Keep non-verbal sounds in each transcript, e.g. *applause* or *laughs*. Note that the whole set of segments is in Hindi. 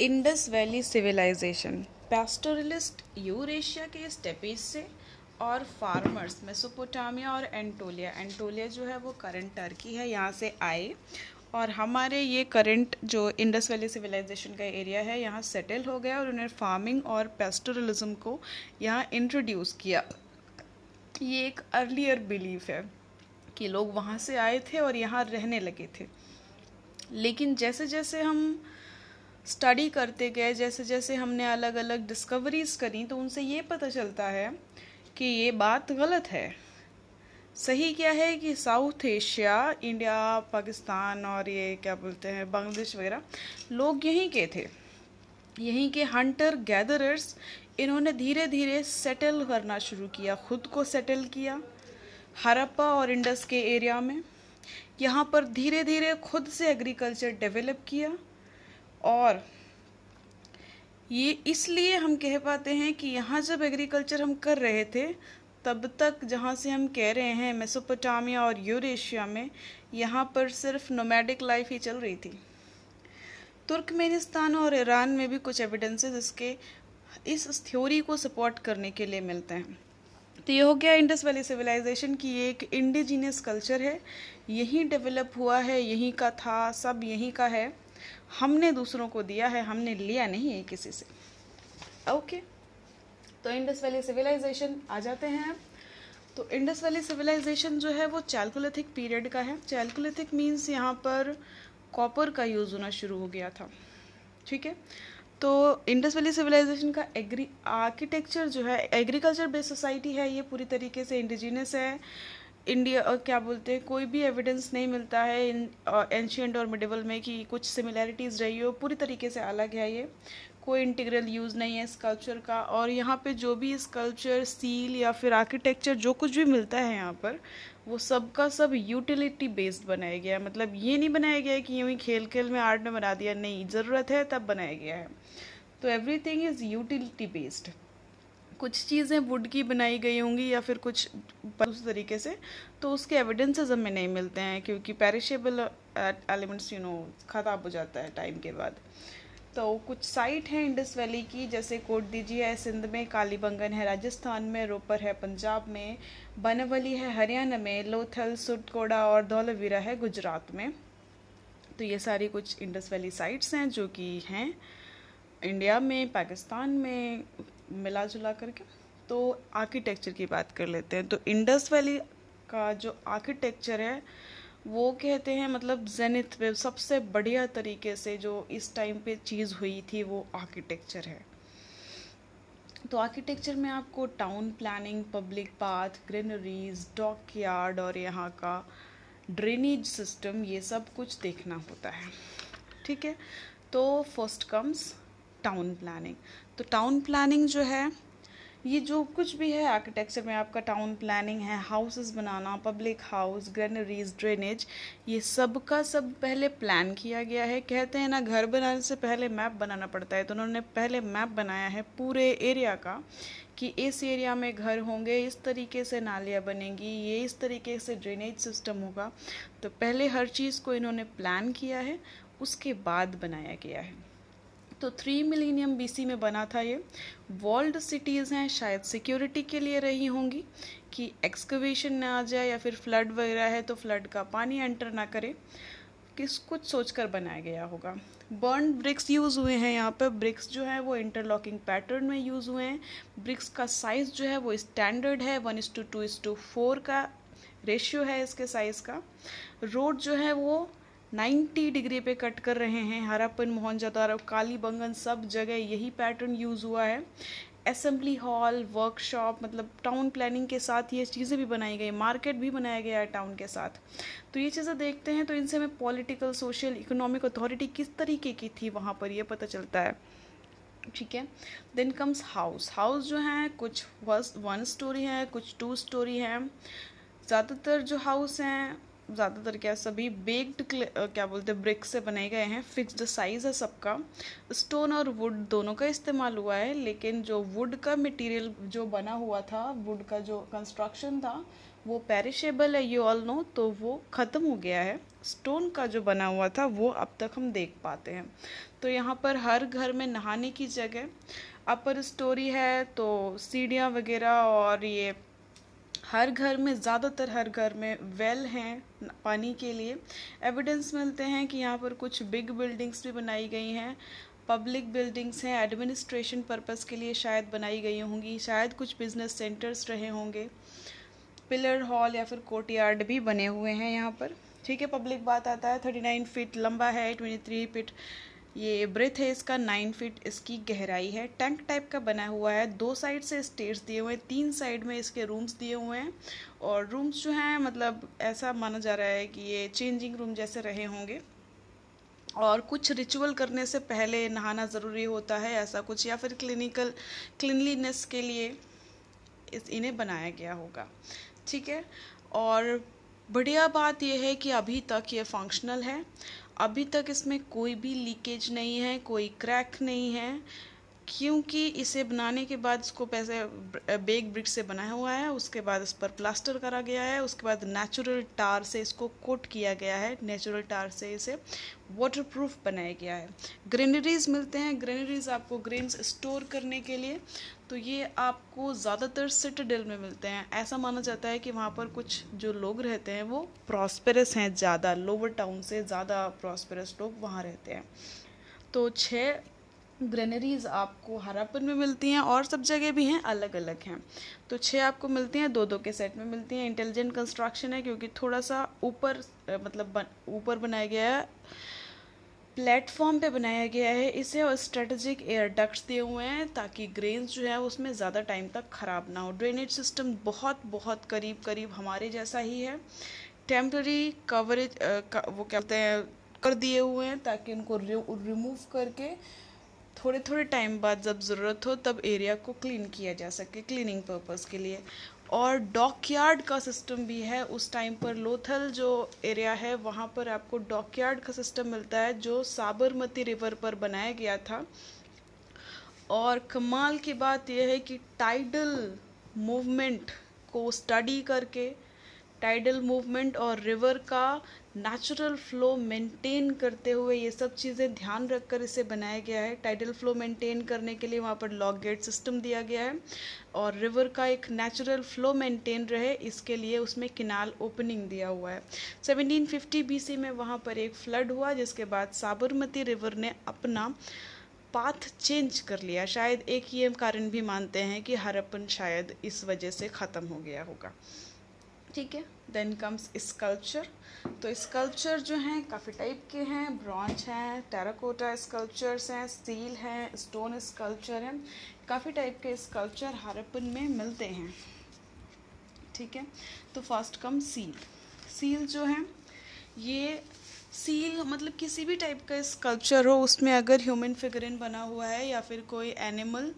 Indus Valley civilisation pastoralist Eurasia के स्टेपेज से और फार्मर्स मेसोपोटामिया और एंटोलिया एंटोलिया जो है वो करंट टर्की है, यहाँ से आए. और हमारे ये करंट जो इंडस वैली सिविलाइजेशन का एरिया है, यहाँ सेटल हो गया और उन्होंने फ़ार्मिंग और पेस्टोरलिज्म को यहाँ इंट्रोड्यूस किया. ये एक अर्लियर बिलीफ है कि लोग वहाँ से आए थे और यहाँ रहने लगे थे. लेकिन जैसे जैसे हम स्टडी करते गए जैसे जैसे हमने अलग अलग डिस्कवरीज करी तो उनसे ये पता चलता है कि ये बात गलत है। सही क्या है कि साउथ एशिया इंडिया पाकिस्तान और ये क्या बोलते हैं बांग्लादेश वगैरह, लोग यहीं के थे। यहीं के हंटर गैदरर्स इन्होंने धीरे धीरे सेटल करना शुरू किया, खुद को सेटल किया, हरप्पा और इंडस के एरिया में। यहाँ पर धीरे धीरे खुद से एग्रीकल्चर डेवलप किया और ये इसलिए हम कह पाते हैं कि यहाँ जब एग्रीकल्चर हम कर रहे थे, तब तक जहाँ से हम कह रहे हैं मेसोपोटामिया और यूरेशिया में, यहाँ पर सिर्फ़ नोमैडिक लाइफ ही चल रही थी। तुर्कमेनिस्तान और ईरान में भी कुछ एविडेंसेस इसके, इस थ्योरी को सपोर्ट करने के लिए मिलते हैं। तो ये हो गया इंडस वैली सिविलाइजेशन की एक इंडिजीनियस कल्चर है। यहीं डेवलप हुआ है, यहीं का था, सब यहीं का है। हमने दूसरों को दिया है, हमने लिया नहीं है किसी से। Okay okay. तो इंडस वैली सिविलाइजेशन आ जाते हैं तो इंडस वैली सिविलाइजेशन जो है, वो चैल्कुलिथिक पीरियड का है। चैल्कुलिथिक मीन्स यहाँ पर कॉपर का यूज़ होना शुरू हो गया था। ठीक है? तो इंडस वैली सिविलाइजेशन का एग्री आर्किटेक्चर जो है एग्रीकल्चर बेस्ड सोसाइटी है, ये पूरी तरीके से इंडिजिनस है। इंडिया क्या बोलते हैं, कोई भी एविडेंस नहीं मिलता है इन एंशियंट और मिडिवल में कि कुछ सिमिलैरिटीज़ रही हो, पूरी तरीके से अलग है ये। कोई इंटीग्रल यूज़ नहीं है इस कल्चर का और यहाँ पे जो भी इस कल्चर सील या फिर आर्किटेक्चर जो कुछ भी मिलता है यहाँ पर, वो सब का सब यूटिलिटी बेस्ड बनाया गया है। मतलब ये नहीं बनाया गया है कि यूँ ही खेल खेल में आर्ट में बना दिया, नहीं, ज़रूरत है तब बनाया गया है। तो एवरीथिंग इज़ यूटिलिटी बेस्ड कुछ चीज़ें वुड की बनाई गई होंगी या फिर कुछ उस तरीके से तो उसके एविडेंसेस हमें नहीं मिलते हैं, क्योंकि पेरिशेबल एलिमेंट्स यू नो ख़राब हो जाता है टाइम के बाद। तो कुछ साइट हैं इंडस वैली की, जैसे कोट दीजिए है सिंध में कालीबंगन है राजस्थान में रोपर है पंजाब में बनवली है हरियाणा में लोथल सुटकोड़ा और धौलवीरा है गुजरात में। तो ये सारी कुछ इंडस वैली साइट्स हैं जो कि हैं। इंडिया में पाकिस्तान में मिला जुला करके तो आर्किटेक्चर की बात कर लेते हैं। तो इंडस वैली का जो आर्किटेक्चर है, वो कहते हैं मतलब जेनिथ पे सबसे बढ़िया तरीके से जो इस टाइम पे चीज़ हुई थी, वो आर्किटेक्चर है। तो आर्किटेक्चर में आपको town planning, public path, granaries dockyard और यहाँ का ड्रेनेज सिस्टम, ये सब कुछ देखना होता है। ठीक है? तो फ़र्स्ट कम्स टाउन प्लानिंग तो टाउन प्लानिंग जो है, ये जो कुछ भी है आर्किटेक्चर में आपका टाउन प्लानिंग है हाउसेस बनाना पब्लिक हाउस ग्रेनरीज ड्रेनेज ये सब का सब पहले प्लान किया गया है। कहते हैं ना, घर बनाने से पहले मैप बनाना पड़ता है। तो उन्होंने पहले मैप बनाया है पूरे एरिया का कि इस एरिया में घर होंगे, इस तरीके से नालियाँ बनेंगी, ये इस तरीके से ड्रेनेज सिस्टम होगा। तो पहले हर चीज़ को इन्होंने प्लान किया है, उसके बाद बनाया गया है। तो थ्री मिलीनियम बीसी में बना था ये। वर्ल्ड सिटीज़ हैं, शायद सिक्योरिटी के लिए रही होंगी कि एक्सकवेशन ना आ जाए या फिर फ्लड वगैरह है तो फ्लड का पानी एंटर ना करे। किस, कुछ सोचकर बनाया गया होगा। बर्न ब्रिक्स यूज़ हुए हैं यहाँ पर। ब्रिक्स जो है वो इंटरलॉकिंग पैटर्न में यूज़ हुए हैं। ब्रिक्स का साइज़ जो है वो स्टैंडर्ड है। One is to two is to four का रेशियो है इसके साइज़ का। रोड जो है वो 90 डिग्री पे कट कर रहे हैं हरापन मोहनजोदारो कालीबंगन, सब जगह यही पैटर्न यूज़ हुआ है। असेंबली हॉल वर्कशॉप मतलब टाउन प्लानिंग के साथ ये चीज़ें भी बनाई गई मार्केट भी बनाया गया है टाउन के साथ। तो ये चीज़ें देखते हैं तो इनसे हमें पॉलिटिकल सोशल इकोनॉमिक अथॉरिटी किस तरीके की थी वहाँ पर ये पता चलता है। ठीक है? देन कम्स हाउस हाउस जो हैं, कुछ वन स्टोरी है, कुछ टू स्टोरी है। ज़्यादातर जो हाउस हैं ज़्यादातर क्या सभी बेक्ड क्या बोलते हैं ब्रिक्स से बनाए गए हैं। फिक्स्ड साइज़ है सबका। स्टोन और वुड दोनों का इस्तेमाल हुआ है, लेकिन जो वुड का मटेरियल जो बना हुआ था वुड का जो कंस्ट्रक्शन था, वो पेरिशेबल है यू ऑल नो तो वो ख़त्म हो गया है। स्टोन का जो बना हुआ था, वो अब तक हम देख पाते हैं। तो यहाँ पर हर घर में नहाने की जगह अपर स्टोरी है तो सीढ़ियाँ वगैरह और ये हर घर में, ज़्यादातर हर घर में वेल हैं पानी के लिए। एविडेंस मिलते हैं कि यहाँ पर कुछ बिग बिल्डिंग्स भी बनाई गई हैं। पब्लिक बिल्डिंग्स हैं एडमिनिस्ट्रेशन पर्पज़ के लिए शायद बनाई गई होंगी। शायद कुछ बिज़नेस सेंटर्स रहे होंगे। पिलर हॉल या फिर कोर्टयार्ड भी बने हुए हैं यहाँ पर। ठीक है पब्लिक बात आता है थर्टी नाइन फीट लंबा है ट्वेंटी थ्री फीट ये ब्रेथ है, इसका नाइन फीट इसकी गहराई है। टैंक टाइप का बना हुआ है। दो साइड से स्टेज दिए हुए हैं, तीन साइड में इसके रूम्स दिए हुए हैं। और रूम्स जो हैं मतलब ऐसा माना जा रहा है कि ये चेंजिंग रूम जैसे रहे होंगे। और कुछ रिचुअल करने से पहले नहाना ज़रूरी होता है, ऐसा कुछ, या फिर क्लिनिकल क्लिनलीनेस के लिए इस, इन्हें बनाया गया होगा। ठीक है? और बढ़िया बात यह है कि अभी तक ये फंक्शनल है। अभी तक इसमें कोई भी लीकेज नहीं है कोई क्रैक नहीं है। क्योंकि इसे बनाने के बाद इसको पैसे बेग ब्रिक से बनाया हुआ है, उसके बाद इस पर प्लास्टर करा गया है, उसके बाद नेचुरल टार से इसको कोट किया गया है, नेचुरल टार से इसे वाटर प्रूफ बनाया गया है। ग्रेनरीज मिलते हैं ग्रेनरीज आपको ग्रेन्स स्टोर करने के लिए तो ये आपको ज़्यादातर सिटाडेल में मिलते हैं। ऐसा माना जाता है कि वहाँ पर कुछ जो लोग रहते हैं, वो प्रॉस्पेरस हैं ज़्यादा लोअर टाउन से ज़्यादा प्रॉस्पेरस लोग वहाँ रहते हैं। तो छः ग्रेनरीज आपको हरापन में मिलती हैं और सब जगह भी हैं अलग अलग हैं। तो छः आपको मिलती हैं दो दो के सेट में मिलती हैं। इंटेलिजेंट कंस्ट्रक्शन है क्योंकि थोड़ा सा ऊपर मतलब ऊपर बनाया गया है, प्लेटफॉर्म पे बनाया गया है इसे और स्ट्रेटजिक एयर डक्ट्स दिए हुए हैं ताकि ग्रेन्स जो है उसमें ज़्यादा टाइम तक ख़राब ना हो। ड्रेनेज सिस्टम बहुत बहुत करीब करीब हमारे जैसा ही है। टेम्प्रेरी कवरेज वो क्या कहते हैं, कर दिए हुए हैं ताकि उनको रिमूव करके थोड़े थोड़े टाइम बाद जब ज़रूरत हो, तब एरिया को क्लीन किया जा सके क्लीनिंग पर्पज़ के लिए। और डॉकयार्ड का सिस्टम भी है, उस टाइम पर लोथल जो एरिया है, वहाँ पर आपको डॉकयार्ड का सिस्टम मिलता है, जो साबरमती रिवर पर बनाया गया था। और कमाल की बात यह है कि टाइडल मूवमेंट को स्टडी करके टाइडल मूवमेंट और रिवर का नेचुरल फ्लो मेंटेन करते हुए ये सब चीज़ें ध्यान रखकर इसे बनाया गया है। टाइडल फ्लो मेंटेन करने के लिए वहाँ पर लॉक गेट सिस्टम दिया गया है और रिवर का एक नेचुरल फ्लो मेंटेन रहे, इसके लिए उसमें किनाल ओपनिंग दिया हुआ है। 1750 बीसी में वहाँ पर एक फ्लड हुआ, जिसके बाद साबरमती रिवर ने अपना पाथ चेंज कर लिया। शायद एक ये कारण भी मानते हैं कि हरप्पन शायद इस वजह से ख़त्म हो गया होगा। ठीक है। देन कम्स स्कल्पचर तो स्कल्पचर जो हैं, काफ़ी टाइप के हैं। ब्रॉन्च हैं टेराकोटा स्कल्पचर्स हैं स्टील हैं स्टोन स्कल्पचर हैं। काफ़ी टाइप के स्कल्पचर हरप्पन में मिलते हैं। ठीक है। तो फ़र्स्ट कम सील सील जो है, ये सील मतलब किसी भी टाइप का स्कल्पचर हो, उसमें अगर ह्यूमन फिगरिन बना हुआ है या फिर कोई एनिमल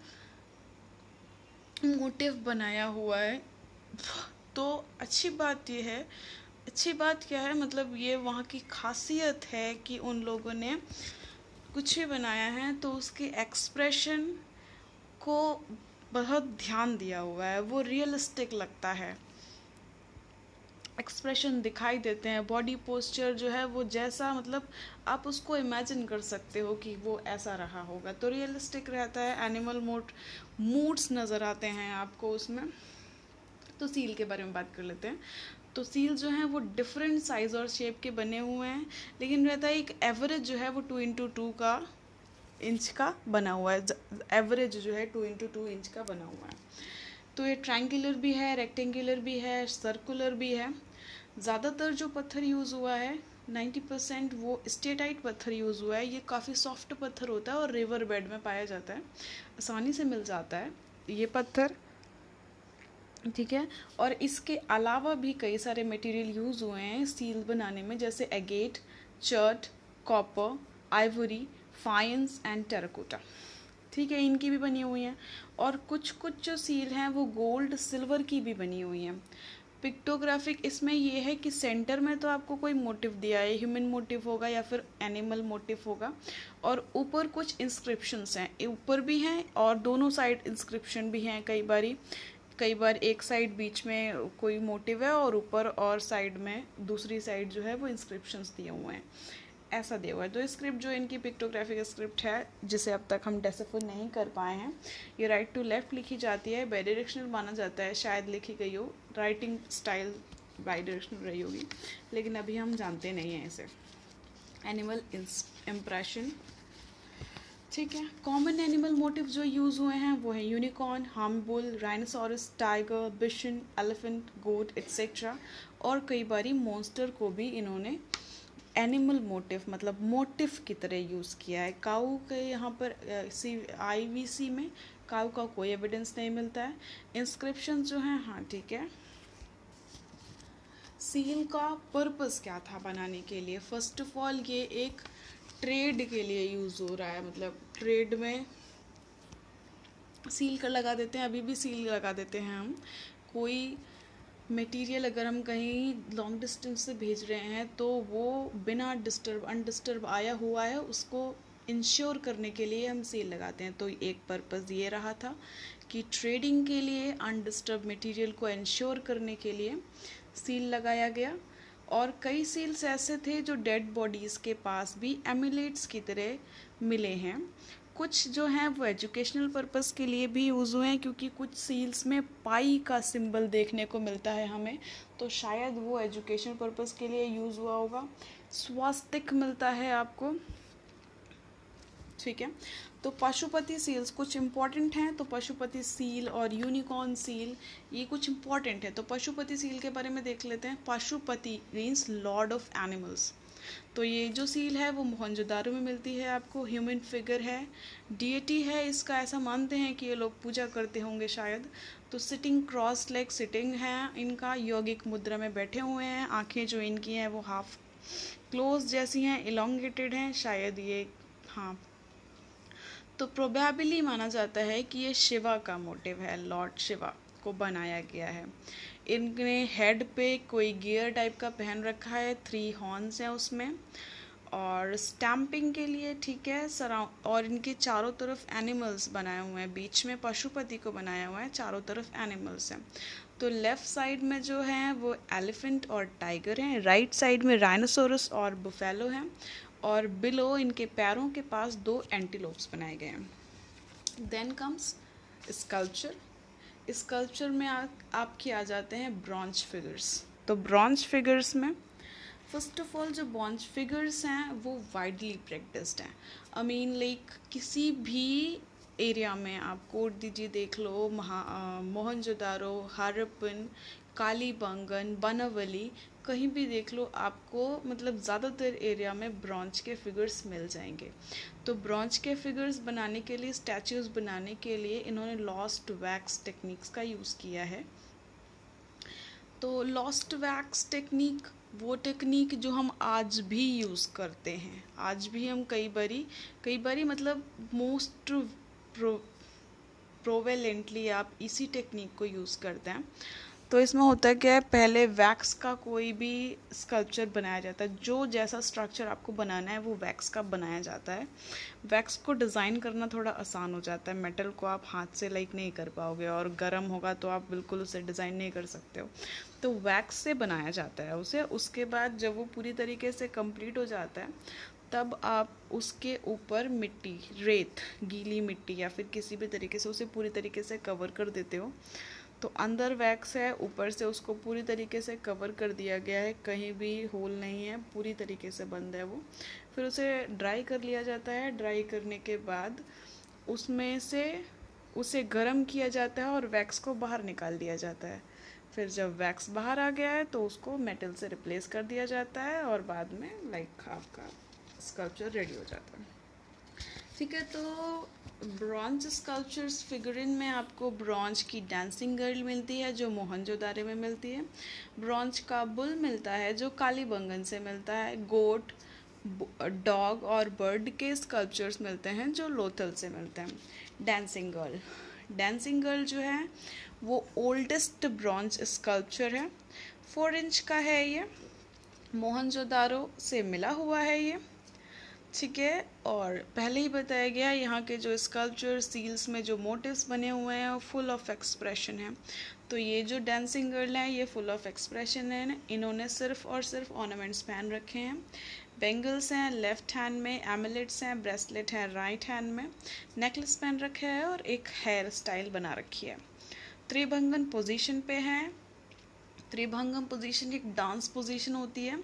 मोटिव बनाया हुआ है तो अच्छी बात यह है। अच्छी बात क्या है? मतलब ये वहाँ की खासियत है कि उन लोगों ने कुछ भी बनाया है तो उसके एक्सप्रेशन को बहुत ध्यान दिया हुआ है। वो रियलिस्टिक लगता है। एक्सप्रेशन दिखाई देते हैं। बॉडी पोस्चर जो है वो जैसा मतलब आप उसको इमेजिन कर सकते हो कि वो ऐसा रहा होगा। तो रियलिस्टिक रहता है। एनिमल मोड मूड्स नज़र आते हैं आपको उसमें। तो सील के बारे में बात कर लेते हैं। तो सील जो हैं, वो डिफरेंट साइज़ और शेप के बने हुए हैं, लेकिन रहता है एक एवरेज जो है, वो टू इंटू टू का इंच का बना हुआ है। एवरेज जो है टू इंटू टू इंच का बना हुआ है। तो ये ट्रायंगुलर भी है रेक्टेंगुलर भी है सर्कुलर भी है। ज़्यादातर जो पत्थर यूज़ हुआ है नाइन्टी परसेंट वो स्टेटाइट पत्थर यूज़ हुआ है। ये काफ़ी सॉफ्ट पत्थर होता है और रिवर बेड में पाया जाता है। आसानी से मिल जाता है। ये पत्थर ठीक है? और इसके अलावा भी कई सारे मटेरियल यूज़ हुए हैं स्टील बनाने में, जैसे agate chert copper ivory faience and terracotta ठीक है, इनकी भी बनी हुई हैं। और कुछ कुछ जो सील हैं, वो गोल्ड सिल्वर की भी बनी हुई हैं। पिक्टोग्राफिक इसमें ये है कि सेंटर में तो आपको कोई मोटिव दिया है ह्यूमन मोटिव होगा या फिर एनिमल मोटिव होगा। और ऊपर कुछ इंस्क्रिप्शंस हैं। ऊपर भी हैं और दोनों साइड इंस्क्रिप्शन भी हैं कई बारी। कई बार एक साइड बीच में कोई मोटिव है और ऊपर और साइड में दूसरी साइड जो है वो इंस्क्रिप्शंस दिए हुए हैं। ऐसा दिया हुआ है। तो स्क्रिप्ट जो इनकी पिक्टोग्राफिक स्क्रिप्ट है, जिसे अब तक हम डेसिफर नहीं कर पाए हैं, ये राइट टू लेफ़्ट लिखी जाती है बाई डायरेक्शनल माना जाता है, शायद लिखी गई हो राइटिंग स्टाइल बाई डायरेक्शनल रही होगी, लेकिन अभी हम जानते नहीं हैं इसे। एनिमल इम्प्रेशन ठीक है। कॉमन एनिमल मोटिव जो यूज़ हुए हैं वो है unicorn हार्मबुल rhinoceros tiger bison elephant goat etcetera और कई बारी मॉन्स्टर को भी इन्होंने एनिमल मोटिव मतलब मोटिव की तरह यूज़ किया है। काऊ के यहाँ पर सी आई वी सी में काऊ का कोई एविडेंस नहीं मिलता है। इंस्क्रिप्शन जो है हाँ ठीक है। सील का पर्पस क्या था बनाने के लिए? फ़र्स्ट ऑफ़ ऑल ये एक ट्रेड के लिए यूज़ हो रहा है मतलब ट्रेड में सील कर लगा देते हैं, अभी भी सील लगा देते हैं हम। कोई मटेरियल अगर हम कहीं लॉन्ग डिस्टेंस से भेज रहे हैं तो वो बिना डिस्टर्ब अनडिस्टर्ब आया हुआ है, उसको इंश्योर करने के लिए हम सील लगाते हैं। तो एक पर्पज़ ये रहा था कि ट्रेडिंग के लिए अनडिस्टर्ब मटेरियल को इंश्योर करने के लिए सील लगाया गया। और कई सील्स ऐसे थे जो डेड बॉडीज़ के पास भी एमुलेट्स की तरह मिले हैं। कुछ जो हैं वो एजुकेशनल पर्पस के लिए भी यूज़ हुए हैं क्योंकि कुछ सील्स में पाई का सिंबल देखने को मिलता है हमें तो शायद वो एजुकेशन पर्पस के लिए यूज़ हुआ होगा। स्वास्तिक मिलता है आपको। ठीक है? तो पशुपति सील्स कुछ इंपॉर्टेंट हैं तो पशुपति सील और यूनिकॉर्न सील ये कुछ इंपॉर्टेंट है। तो पशुपति सील के बारे में देख लेते हैं। Pashupati means lord of animals तो ये जो सील है, वो मोहनजोदारो में मिलती है आपको। ह्यूमन फिगर है। डीएटी है, इसका ऐसा मानते हैं कि ये लोग पूजा करते होंगे शायद। तो सिटिंग क्रॉस लेग सिटिंग है। इनका यौगिक मुद्रा में बैठे हुए हैं। आँखें जो इनकी हैं, वो हाफ़ क्लोज जैसी हैं इलोंगेटेड हैं। शायद ये हाँ तो प्रोबेबली माना जाता है कि ये शिवा का मोटिव है लॉर्ड शिवा को बनाया गया है। इनने हेड पे कोई गियर टाइप का पहन रखा है थ्री हॉर्न्स हैं उसमें। और स्टैम्पिंग के लिए ठीक है सराउंड और इनके चारों तरफ़ एनिमल्स बनाए हुए हैं। बीच में पशुपति को बनाया हुआ है, चारों तरफ़ एनिमल्स हैं। तो लेफ़्ट साइड में जो है, वो एलिफेंट और टाइगर हैं। राइट साइड में राइनोसोरस और बुफेलो हैं। और बिलो इनके पैरों के पास दो एंटीलोप्स बनाए गए हैं। देन कम्स स्कल्पचर स्कल्पचर में आ, आपके आ जाते हैं ब्रॉन्ज फिगर्स तो ब्रॉन्ज फिगर्स में फ़र्स्ट ऑफ़ ऑल जो ब्रॉन्ज फिगर्स हैं वो वाइडली प्रैक्टिस्ड हैं। आई मीन लाइक किसी भी एरिया में आप कोट दीजिए देख लो महा मोहनजोदारो हरप्पन कालीबंगन बनावली, कहीं भी देख लो, आपको मतलब ज़्यादातर एरिया में ब्रॉन्ज के फिगर्स मिल जाएँगे। तो ब्रॉन्ज के फिगर्स बनाने के लिए स्टैचूज़ बनाने के लिए इन्होंने लॉस्ट वैक्स टेक्निक्स का यूज़ किया है। तो लॉस्ट वैक्स टेक्निक वो टेक्निक जो हम आज भी यूज़ करते हैं। आज भी हम कई बारी कई बारी मतलब मोस्ट प्रो प्रोवेलेंटली आप इसी टेक्निक को यूज़ करते हैं। तो इसमें होता है क्या है पहले वैक्स का कोई भी स्कल्पचर बनाया जाता है। जो जैसा स्ट्रक्चर आपको बनाना है, वो वैक्स का बनाया जाता है। वैक्स को डिज़ाइन करना थोड़ा आसान हो जाता है। मेटल को आप हाथ से लाइक नहीं कर पाओगे और गर्म होगा तो आप बिल्कुल उसे डिज़ाइन नहीं कर सकते हो। तो वैक्स से बनाया जाता है उसे। उसके बाद जब वो पूरी तरीके से कंप्लीट हो जाता है, तब आप उसके ऊपर मिट्टी, रेत, गीली मिट्टी या फिर किसी भी तरीके से उसे पूरी तरीके से कवर कर देते हो। तो अंदर वैक्स है, ऊपर से उसको पूरी तरीके से कवर कर दिया गया है, कहीं भी होल नहीं है, पूरी तरीके से बंद है वो। फिर उसे ड्राई कर लिया जाता है ड्राई करने के बाद उसमें से उसे गर्म किया जाता है और वैक्स को बाहर निकाल दिया जाता है। फिर जब वैक्स बाहर आ गया है तो उसको मेटल से रिप्लेस कर दिया जाता है और बाद में लाइक आपका स्कल्पचर रेडी हो जाता है। ठीक है तो ब्रॉन्ज स्कल्पचर्स फिगरिन में आपको ब्रॉन्ज की डांसिंग गर्ल मिलती है, जो मोहनजोदारे में मिलती है। ब्रॉन्ज का बुल मिलता है, जो कालीबंगन से मिलता है। गोट डॉग और बर्ड के स्कल्पचर्स मिलते हैं, जो लोथल से मिलते हैं। डांसिंग गर्ल डांसिंग गर्ल जो है, वो ओल्डेस्ट ब्रॉन्ज स्कल्पचर है। फोर इंच का है ये। मोहनजोदारो से मिला हुआ है ये। ठीक है, और पहले ही बताया गया यहाँ के जो स्कल्पचर सील्स में जो मोटिव्स बने हुए हैं, वो फुल ऑफ़ एक्सप्रेशन है। तो ये जो डांसिंग गर्ल हैं, ये फुल ऑफ़ एक्सप्रेशन है। इन्होंने सिर्फ़ और सिर्फ़ ऑर्नामेंट्स पहन रखे हैं। बेंगल्स हैं लेफ़्ट हैंड में एमलेट्स हैं ब्रेसलेट हैं राइट हैंड में। नेकलेस पहन रखे है और एक हेयर स्टाइल बना रखी है। त्रिभंगन पोजीशन पे हैं। त्रिभंगम पोजीशन एक डांस पोजीशन होती है।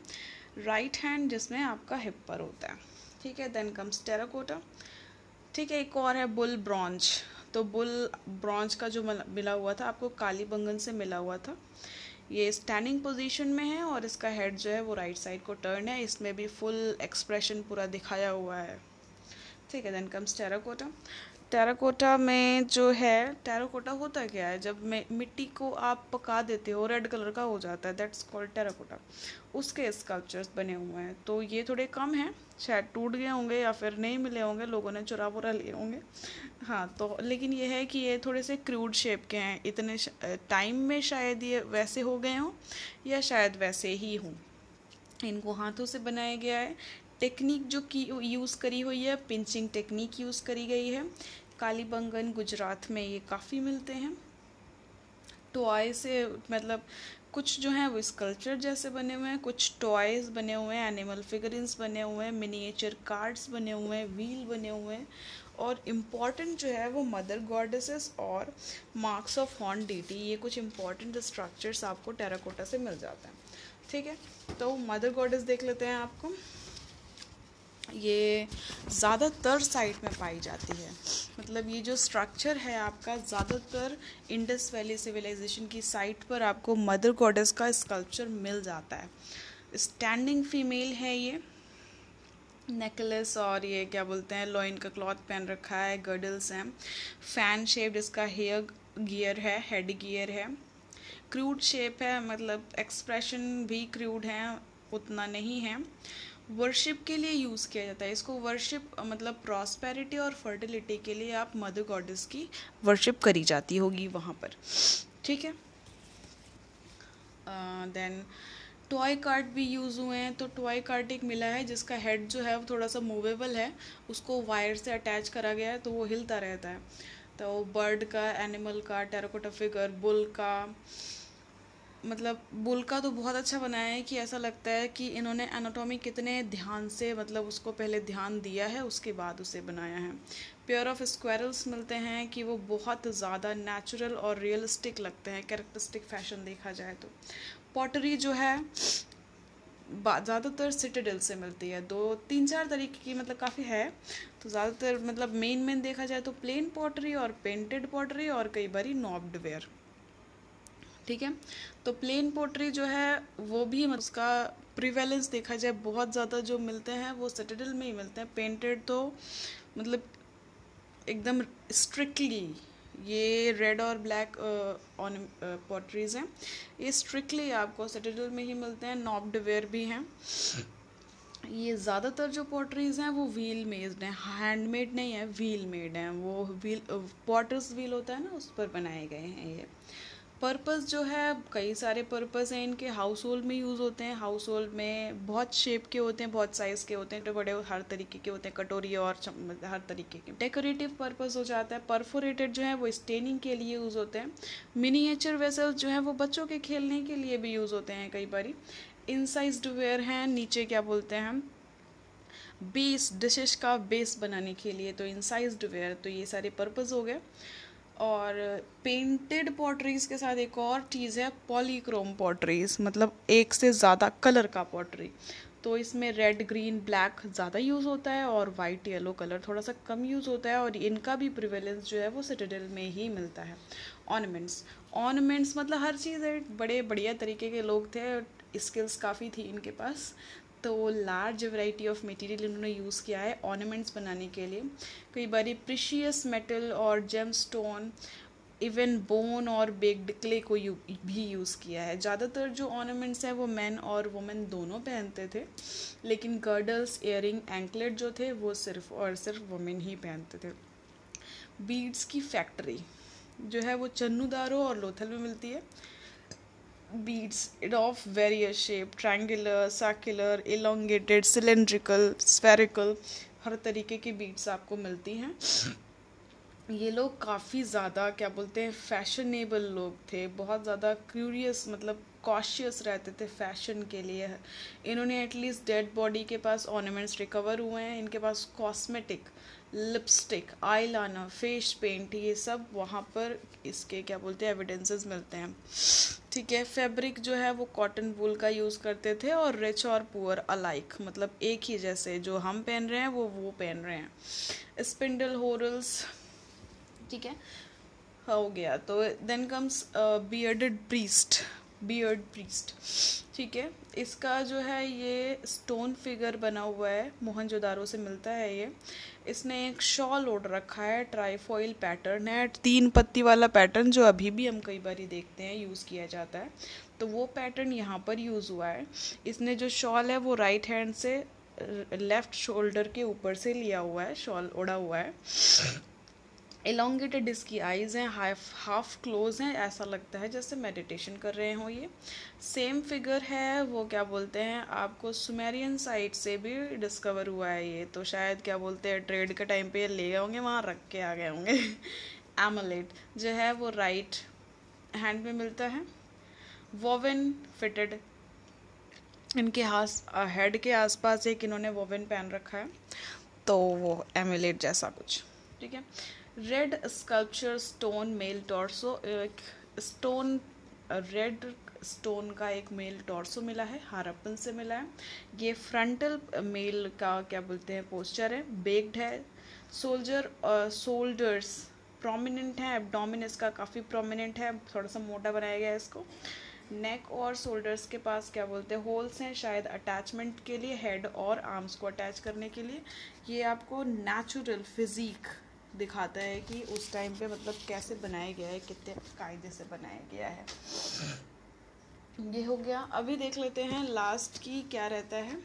राइट हैंड जिसमें आपका हिप पर होता है। ठीक है देन कम्स टेराकोटा ठीक है, एक और है बुल ब्रॉन्ज तो बुल ब्रॉन्ज का जो मिला हुआ था, आपको काली बंगन से मिला हुआ था. ये स्टैंडिंग पोजीशन में है और इसका हेड जो है वो राइट साइड को टर्न है. इसमें भी फुल एक्सप्रेशन पूरा दिखाया हुआ है. ठीक है देन कम्स टेराकोटा टेराकोटा में जो है, टेराकोटा होता क्या है? जब मिट्टी को आप पका देते हो, रेड कलर का हो जाता है दैट्स कॉल्ड टेराकोटा उसके स्कल्पचर्स बने हुए हैं। तो ये थोड़े कम हैं, शायद टूट गए होंगे या फिर नहीं मिले होंगे, लोगों ने चुरा बुरा लिए होंगे। हाँ तो लेकिन ये है कि ये थोड़े से क्रूड शेप के हैं। इतने टाइम में शायद ये वैसे हो गए हों या शायद वैसे ही हों। इनको हाथों से बनाया गया है। टेक्निक जो की यूज़ करी हुई है पिंचिंग टेक्निक यूज़ करी गई है। कालीबंगन गुजरात में ये काफ़ी मिलते हैं। टॉय से मतलब कुछ जो हैं वो स्कल्पचर जैसे बने हुए हैं, कुछ टॉयज़ बने हुए हैं एनिमल फिगरिंस बने हुए हैं मिनिएचर कार्ड्स बने हुए हैं व्हील बने हुए हैं। और इंपॉर्टेंट जो है वो मदर गॉडेसेस और मार्क्स ऑफ़ हॉर्न डीटी ये कुछ इंपॉर्टेंट स्ट्रक्चर्स आपको टेराकोटा से मिल जाते हैं। ठीक है तो मदर गॉडेस देख लेते हैं आपको। ये ज़्यादातर साइट में पाई जाती है। मतलब ये जो स्ट्रक्चर है आपका, ज़्यादातर इंडस वैली सिविलाइजेशन की साइट पर आपको मदर गॉडेस का स्कल्पचर मिल जाता है। स्टैंडिंग फीमेल है ये। नेकलेस और ये क्या बोलते हैं लॉइन का क्लॉथ पहन रखा है गर्डल्स हैं। फ़ैन शेप्ड इसका हेयर गियर है हेड गियर है। क्रूड शेप है मतलब एक्सप्रेशन भी क्रूड है, उतना नहीं है। वर्शिप के लिए यूज़ किया जाता है। इसको वर्शिप मतलब प्रॉस्पेरिटी और फर्टिलिटी के लिए आप मदर गॉडेस की वर्शिप करी जाती होगी वहाँ पर। ठीक है? देन टॉय कार्ट भी यूज़ हुए हैं। तो टॉय कार्ट एक मिला है जिसका हेड जो है वो थोड़ा सा मूवेबल है। उसको वायर से अटैच करा गया है तो वो हिलता रहता है। तो बर्ड का एनिमल का टेराकोटा फिगर बुल का मतलब बुल का तो बहुत अच्छा बनाया है कि ऐसा लगता है कि इन्होंने एनाटॉमी कितने ध्यान से मतलब उसको पहले ध्यान दिया है, उसके बाद उसे बनाया है। प्योर ऑफ़ स्क्वायरल्स मिलते हैं कि वो बहुत ज़्यादा नेचुरल और रियलिस्टिक लगते हैं कैरेक्टरिस्टिक फ़ैशन देखा जाए तो। पॉटरी जो है ज़्यादातर सिटाडेल से मिलती है। दो, तीन, चार तरीके की मतलब काफ़ी है। तो ज़्यादातर मतलब मेन मेन देखा जाए तो प्लेन पॉटरी और पेंटेड पॉटरी और कई बारी नॉब्ड वेयर ठीक है? तो प्लेन पोट्री जो है, वो भी उसका प्रिवेलेंस देखा जाए, बहुत ज़्यादा जो मिलते हैं, वो सिटाडल में ही मिलते हैं। पेंटेड तो मतलब एकदम स्ट्रिक्टली ये रेड और ब्लैक ऑन पोट्रीज हैं। ये स्ट्रिक्टली आपको सिटाडल में ही मिलते हैं नॉब्ड वेयर भी हैं। ये ज़्यादातर जो पोट्रीज हैं, वो व्हील मेड हैं। हैंडमेड नहीं है व्हील मेड हैं। वो व्हील पॉटर्स व्हील होता है ना, उस पर बनाए गए हैं ये। पर्पस जो है, कई सारे पर्पस हैं इनके। हाउस होल्ड में यूज़ होते हैं। हाउस होल्ड में बहुत शेप के होते हैं, बहुत साइज़ के होते हैं। तो बड़े हर तरीके के होते हैं। कटोरी और हर तरीके के। डेकोरेटिव पर्पस हो जाता है। परफोरेटेड जो है, वो स्टेनिंग के लिए यूज़ होते हैं। मिनीएचर वेसल्स जो है, वो बच्चों के खेलने के लिए भी यूज़ होते हैं कई बारी। इनसाइज्ड वेयर हैं, नीचे क्या बोलते हैं बेस डिशेस का बेस बनाने के लिए। तो इनसाइज्ड वेयर तो ये सारे पर्पज़ हो गए। और पेंटेड पॉटरीज के साथ एक और चीज़ है पॉलीक्रोम पॉटरीज मतलब एक से ज़्यादा कलर का पॉटरी तो इसमें रेड ग्रीन ब्लैक ज़्यादा यूज़ होता है और वाइट येलो कलर थोड़ा सा कम यूज़ होता है और इनका भी प्रिवेलेंस जो है वो सिटाडेल में ही मिलता है। ऑर्नामेंट्स ऑर्नामेंट्स मतलब हर चीज़ है, बड़े बढ़िया तरीके के लोग थे स्किल्स काफ़ी थी इनके पास। तो लार्ज वैरायटी ऑफ़ मटेरियल इन्होंने यूज़ किया है ऑर्नामेंट्स बनाने के लिए। कई बार प्रिशियस मेटल और जेम स्टोन इवन बोन और बेग्ड क्ले को यू, भी यूज़ किया है। ज़्यादातर जो ऑर्नामेंट्स हैं वो मैन और वुमेन दोनों पहनते थे लेकिन गर्डल्स एयरिंग एंकलेट जो थे वो सिर्फ़ और सिर्फ़ वुमेन ही पहनते थे। बीड्स की फैक्ट्री जो है वो चन्नूदारों और लोथल में मिलती है। Beads of various shape triangular circular elongated cylindrical spherical हर तरीके की beads आपको मिलती हैं ये लोग काफ़ी ज़्यादा क्या बोलते हैं फैशनेबल लोग थे बहुत ज़्यादा क्यूरियस मतलब कॉशियस रहते थे फ़ैशन के लिए। इन्होंने एटलीस्ट डेड बॉडी के पास ऑर्नामेंट्स रिकवर हुए हैं, इनके पास कॉस्मेटिक लिपस्टिक आई लाना फेस पेंट ये सब वहाँ पर इसके क्या बोलते हैं एविडेंसेस मिलते हैं। ठीक है फैब्रिक जो है वो कॉटन वूल का यूज़ करते थे और रिच और पुअर अलाइक मतलब एक ही जैसे, जो हम पहन रहे हैं, वो वो पहन रहे हैं। स्पिंडल होरल्स ठीक है, हो गया। तो then comes bearded priest beard priest ठीक है? इसका जो है ये स्टोन फिगर बना हुआ है मोहनजोदारो से मिलता है ये। इसने एक शॉल ओढ़ रखा है ट्राईफॉइल पैटर्न है तीन पत्ती वाला पैटर्न जो अभी भी हम कई बार ही देखते हैं यूज़ किया जाता है। तो वो पैटर्न यहाँ पर यूज़ हुआ है। इसने जो शॉल है वो राइट हैंड से लेफ़्ट शोल्डर के ऊपर से लिया हुआ है शॉल ओढ़ा हुआ है। एलोंगेटेड इसकी आइज़ हैं हाफ़ हाफ़ क्लोज हैं, ऐसा लगता है जैसे मेडिटेशन कर रहे हो ये। सेम फिगर है, वो क्या बोलते हैं, आपको सुमेरियन साइड से भी डिस्कवर हुआ है ये तो शायद क्या बोलते हैं ट्रेड के टाइम पे ले गए होंगे, वहाँ रख के आ गए होंगे। *laughs* एमलेट जो है, वो राइट हैंड में मिलता है। वोवन फिटेड इनके हाथ हेड के आसपास एक इन्होंने वोवन पहन रखा है तो वो एमुलेट जैसा कुछ। ठीक है? Red sculpture stone male torso एक स्टोन रेड स्टोन का एक मेल टॉर्सो मिला है, हारप्पन से मिला है। ये फ्रंटल मेल का क्या बोलते हैं पोस्चर है बेग्ड है। सोल्जर शोल्डर्स प्रोमिनेंट है एबडोमिन इसका काफ़ी प्रोमिनेंट है, थोड़ा सा मोटा बनाया गया है इसको। नेक और शोल्डर्स के पास क्या बोलते हैं होल्स हैं, शायद अटैचमेंट के लिए हेड और आर्म्स को अटैच करने के लिए। ये आपको नेचुरल फिजिक दिखाता है कि उस टाइम पे मतलब कैसे बनाया गया है, कितने कायदे से बनाया गया है। ये हो गया। अभी देख लेते हैं लास्ट की क्या रहता है।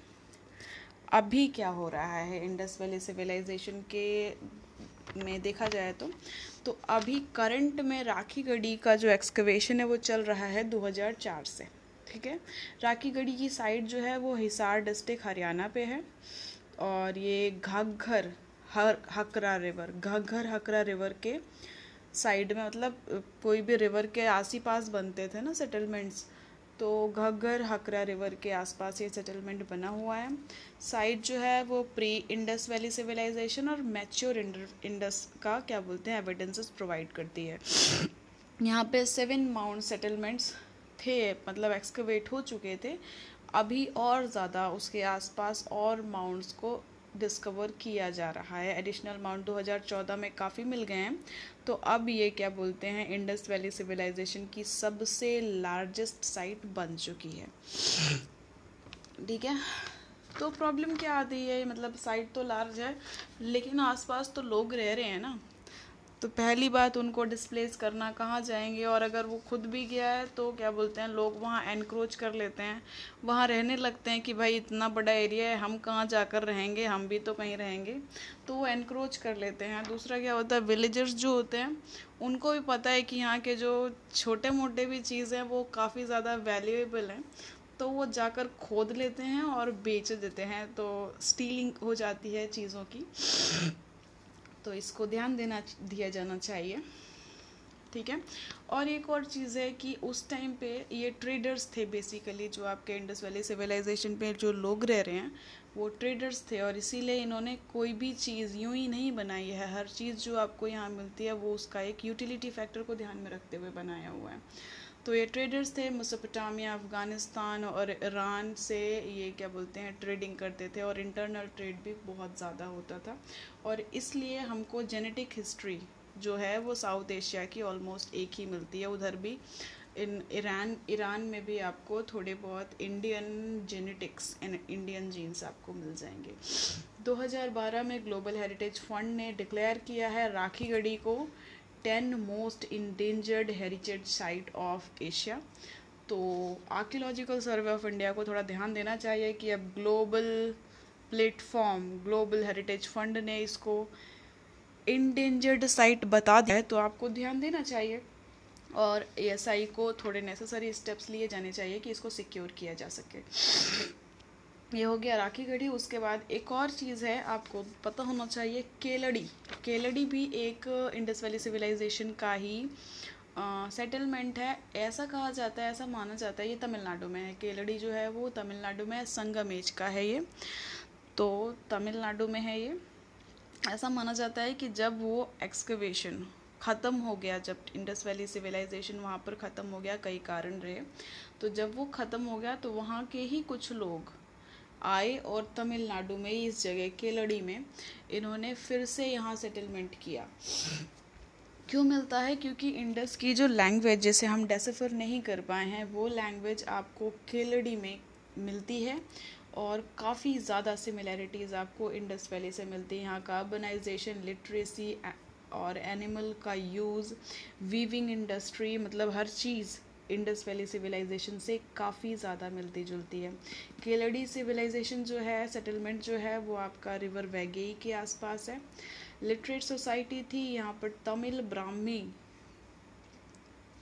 अभी क्या हो रहा है इंडस वैली सिविलाइजेशन के में देखा जाए तो। तो अभी करंट में राखी गढ़ी का जो एक्सकवेशन है वो चल रहा है 2004 से, ठीक है? राखी गढ़ी की साइड जो है वो हिसार डिस्ट्रिक्ट हरियाणा पे है और ये घाघर हर, हकरा रिवर घग्घर हकरा रिवर के साइड में मतलब कोई भी रिवर के आस ही पास बनते थे ना सेटलमेंट्स तो घग्घर हकरा रिवर के आसपास ये सेटलमेंट बना हुआ है। साइड जो है वो प्री इंडस वैली सिविलाइजेशन और मैच्योर इंडस का क्या बोलते हैं एविडेंसेस प्रोवाइड करती है। यहाँ पे सेवन माउंट सेटलमेंट्स थे मतलब एक्सकवेट हो चुके थे। अभी और ज़्यादा उसके आसपास और माउंट्स को डिस्कवर किया जा रहा है। एडिशनल माउंट 2014 में काफ़ी मिल गए हैं। तो अब ये क्या बोलते हैं? इंडस वैली सिविलाइजेशन की सबसे लार्जेस्ट साइट बन चुकी है। ठीक है? तो प्रॉब्लम क्या आती है? मतलब साइट तो लार्ज है, लेकिन आसपास तो लोग रह रहे हैं ना। तो पहली बात उनको डिस्प्लेस करना कहाँ जाएँगे? और अगर वो खुद भी गया है तो क्या बोलते हैं, लोग वहाँ एनक्रोच कर लेते हैं। वहाँ रहने लगते हैं कि भाई इतना बड़ा एरिया है, हम कहाँ जाकर रहेंगे? हम भी तो कहीं रहेंगे। तो वो एनक्रोच कर लेते हैं। दूसरा क्या होता है विलेजर्स जो होते हैं, उनको भी पता है कि यहाँ के जो छोटे मोटे भी चीज़ हैं, वो काफ़ी ज़्यादा वैल्यूएबल हैं। तो वो जाकर खोद लेते हैं और बेच देते हैं। तो स्टीलिंग हो जाती है चीज़ों की। तो इसको ध्यान देना दिया जाना चाहिए। ठीक है? और एक और चीज़ है कि उस टाइम पे ये ट्रेडर्स थे बेसिकली जो आपके इंडस वैली सिविलाइजेशन पे जो लोग रह रहे हैं, वो ट्रेडर्स थे और इसीलिए इन्होंने कोई भी चीज़ यूँ ही नहीं बनाई है। हर चीज़ जो आपको यहाँ मिलती है, वो उसका एक यूटिलिटी फैक्टर को ध्यान में रखते हुए बनाया हुआ है। तो ये ट्रेडर्स थे मुसपटामिया अफ़गानिस्तान और ईरान से ये क्या बोलते हैं ट्रेडिंग करते थे और इंटरनल ट्रेड भी बहुत ज़्यादा होता था। और इसलिए हमको जेनेटिक हिस्ट्री जो है वो साउथ एशिया की ऑलमोस्ट एक ही मिलती है। उधर भी इन ईरान ईरान में भी आपको थोड़े बहुत इंडियन जेनेटिक्स इंडियन जीन्स आपको मिल जाएँगे। 2012 में ग्लोबल हेरिटेज फंड ने डिक्लेयर किया है राखी गढ़ी को। Ten most endangered heritage site of Asia तो आर्कियोलॉजिकल सर्वे ऑफ़ इंडिया को थोड़ा ध्यान देना चाहिए कि अब global platform global heritage fund ने इसको इंडेंजर्ड साइट बता दिया है तो आपको ध्यान देना चाहिए। और ए को थोड़े नेसेसरी स्टेप्स लिए जाने चाहिए कि इसको सिक्योर किया जा सके। ये हो गया राखी गढ़ी उसके बाद एक और चीज़ है, आपको पता होना चाहिए, केलड़ी। केलड़ी भी एक इंडस वैली सिविलाइजेशन का ही सेटलमेंट है। ऐसा कहा जाता है, ऐसा माना जाता है, ये तमिलनाडु में है। केलड़ी जो है, वो तमिलनाडु में संगम एज का है ये। तो तमिलनाडु में है ये। ऐसा माना जाता है कि जब वो एक्सकवेशन ख़त्म हो गया, जब इंडस वैली सिविलाइजेशन वहाँ पर ख़त्म हो गया, कई कारण रहे। तो जब वो ख़त्म हो गया तो वहाँ के ही कुछ लोग आए और तमिलनाडु में, इस जगह केलड़ी में, इन्होंने फिर से यहाँ सेटलमेंट किया। क्यों मिलता है? क्योंकि इंडस की जो लैंग्वेज जैसे हम डेसिफर नहीं कर पाए हैं, वो लैंग्वेज आपको केलड़ी में मिलती है और काफ़ी ज़्यादा सिमिलैरिटीज़ आपको इंडस वैली से मिलती है। यहाँ का अर्बनाइजेशन लिटरेसी और एनिमल का यूज़ वीविंग इंडस्ट्री मतलब हर चीज़ इंडस वैली सिविलाइजेशन से काफ़ी ज़्यादा मिलती जुलती है। केलड़ी सिविलाइजेशन जो है, सेटलमेंट जो है, वो आपका रिवर वैगेई के आसपास है। लिटरेट सोसाइटी थी, यहाँ पर तमिल ब्राह्मी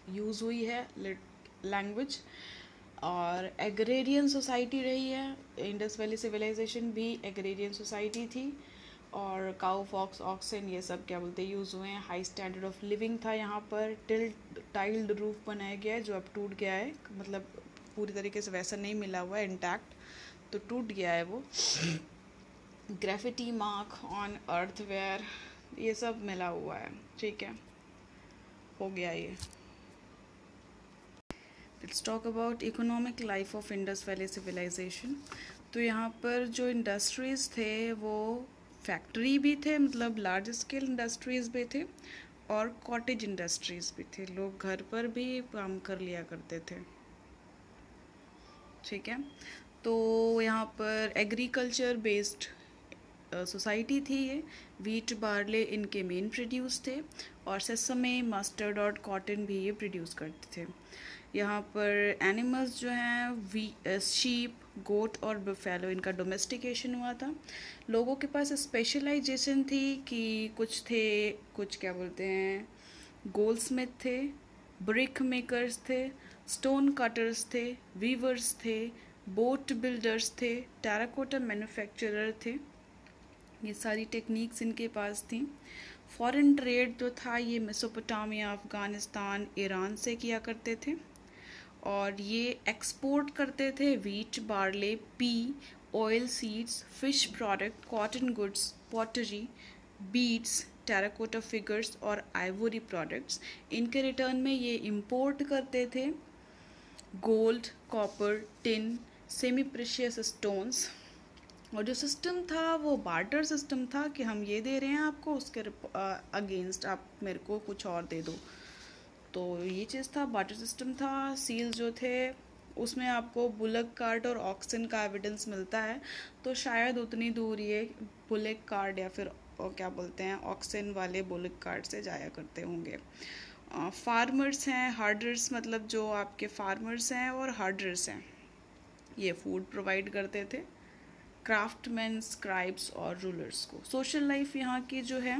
यूज़ हुई है लैंग्वेज। और एग्रेरियन सोसाइटी रही है, इंडस वैली सिविलाइजेशन भी एग्रेरियन सोसाइटी थी। और काउ फॉक्स ऑक्सन ये सब क्या बोलते हैं यूज़ हुए हैं। हाई स्टैंडर्ड ऑफ़ लिविंग था यहाँ पर। टिल टाइल्ड रूफ बनाया गया है, जो अब टूट गया है। मतलब पूरी तरीके से वैसा नहीं मिला हुआ है इंटैक्ट तो टूट गया है वो। ग्रेफिटी मार्क ऑन अर्थवेयर ये सब मिला हुआ है। ठीक है। हो गया ये। Let's talk about economic life of Indus valley civilisation तो यहाँ पर जो इंडस्ट्रीज़ थे, वो फैक्ट्री भी थे मतलब लार्ज स्केल इंडस्ट्रीज़ भी थे और कॉटेज इंडस्ट्रीज़ भी थे। लोग घर पर भी काम कर लिया करते थे। ठीक है? तो यहाँ पर एग्रीकल्चर बेस्ड सोसाइटी थी ये। वीट बार्ले इनके मेन प्रोड्यूस थे और सेसमे मस्टर्ड और कॉटन भी ये प्रोड्यूस करते थे। यहाँ पर एनिमल्स जो हैं वी शीप गोट और बफेलो इनका डोमेस्टिकेशन हुआ था। लोगों के पास स्पेशलाइजेशन थी कि कुछ थे, कुछ क्या बोलते हैं गोल्ड स्मिथ थे ब्रिक मेकर्स थे स्टोन कटर्स थे वीवर्स थे बोट बिल्डर्स थे टेराकोटा मैन्युफैक्चरर थे। ये सारी टेक्निक्स इनके पास थी। फॉरेन ट्रेड जो था, ये मेसोपोटामिया अफ़गानिस्तान ईरान से किया करते थे। और ये एक्सपोर्ट करते थे wheat barley pea oil seeds fish product cotton goods pottery beads terracotta figures और आइवरी प्रोडक्ट्स इनके रिटर्न में ये इंपोर्ट करते थे gold copper tin semi precious stones और जो सिस्टम था, वो बार्टर सिस्टम था कि हम ये दे रहे हैं आपको, उसके अगेंस्ट आप मेरे को कुछ और दे दो। तो ये चीज़ था बाटर सिस्टम था सील जो थे, उसमें आपको बुलक कार्ड और ऑक्सीजन का एविडेंस मिलता है। तो शायद उतनी दूर ये बुलक कार्ड या फिर क्या बोलते हैं ऑक्सीजन वाले बुलक कार्ड से जाया करते होंगे। फार्मर्स हैं हार्डर्स मतलब जो आपके फार्मर्स हैं और हार्डर्स हैं। ये फ़ूड प्रोवाइड करते थे क्राफ्टमैन स्क्राइब्स और रूलर्स को। सोशल लाइफ यहाँ की जो है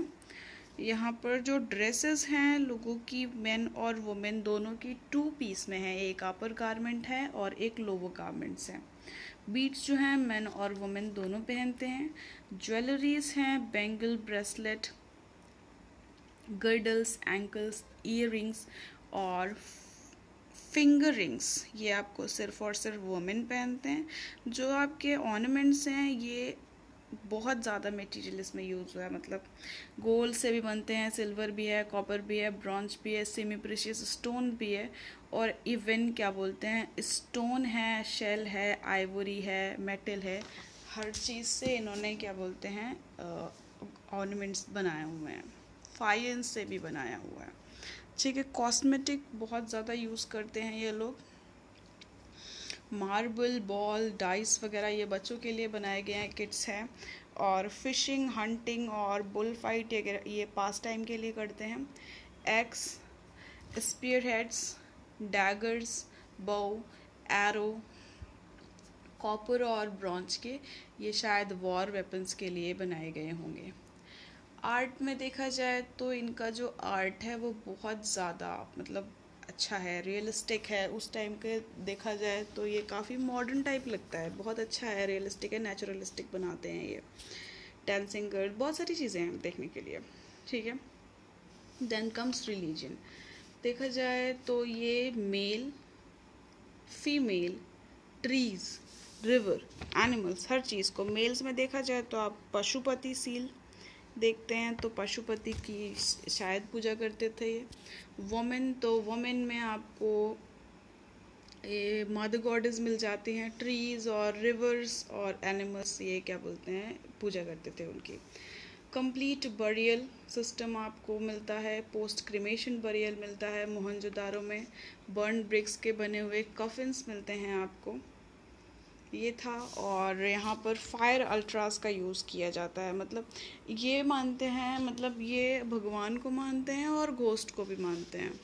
यहाँ पर जो ड्रेसेस हैं, लोगों की मेन और वुमेन दोनों की टू पीस में है। एक अपर गारमेंट है और एक लोवर गारमेंट्स हैं। बीट्स जो हैं मेन और वुमेन दोनों पहनते हैं। ज्वेलरीज हैं bangle bracelet girdles ankles ear और फिंगर रिंग्स ये आपको सिर्फ़ और सिर्फ़ वुमेन पहनते हैं। जो आपके ऑर्नामेंट्स हैं, ये बहुत ज़्यादा मटेरियल इसमें यूज़ हुआ है मतलब गोल्ड से भी बनते हैं सिल्वर भी है कॉपर भी है ब्रॉन्ज भी है सेमी प्रेशियस स्टोन भी है और इवन क्या बोलते हैं स्टोन है शेल है आइवरी है मेटल है, हर चीज़ से इन्होंने क्या बोलते हैं ऑर्नमेंट्स बनाए हुए हैं फाइंस से भी बनाया हुआ है। ठीक है कॉस्मेटिक बहुत ज़्यादा यूज़ करते हैं ये लोग। मार्बल, बॉल, डाइस वगैरह ये बच्चों के लिए बनाए गए हैं, किट्स हैं। और फिशिंग, हंटिंग और बुल फाइट ये पास टाइम के लिए करते हैं। Axe spear heads daggers bow arrow copper और ब्रॉन्ज के ये शायद वॉर वेपन्स के लिए बनाए गए होंगे। आर्ट में देखा जाए तो इनका जो आर्ट है वो बहुत ज़्यादा मतलब अच्छा है रियलिस्टिक है। उस टाइम के देखा जाए तो ये काफ़ी मॉडर्न टाइप लगता है। बहुत अच्छा है रियलिस्टिक है नेचुरलिस्टिक बनाते हैं ये। डांसिंग गर्ल बहुत सारी चीज़ें हैं देखने के लिए। ठीक है? देन कम्स रिलीजन देखा जाए तो ये male female trees river animals हर चीज़ को। मेल्स में देखा जाए तो आप पशुपति सील देखते हैं तो पशुपति की शायद पूजा करते थे ये। वोमेन तो वोमेन में आपको ये मदर गॉडेस मिल जाती हैं ट्रीज और रिवर्स और एनिमल्स ये क्या बोलते हैं, पूजा करते थे उनकी। कंप्लीट बरियल सिस्टम आपको मिलता है पोस्ट क्रिमेशन बरियल मिलता है मोहनजोदारो में। बर्न ब्रिक्स के बने हुए कफिन्स मिलते हैं आपको। ये था और यहाँ पर फायर अल्ट्रास का यूज़ किया जाता है। मतलब ये मानते हैं मतलब ये भगवान को मानते हैं और घोस्ट को भी मानते हैं।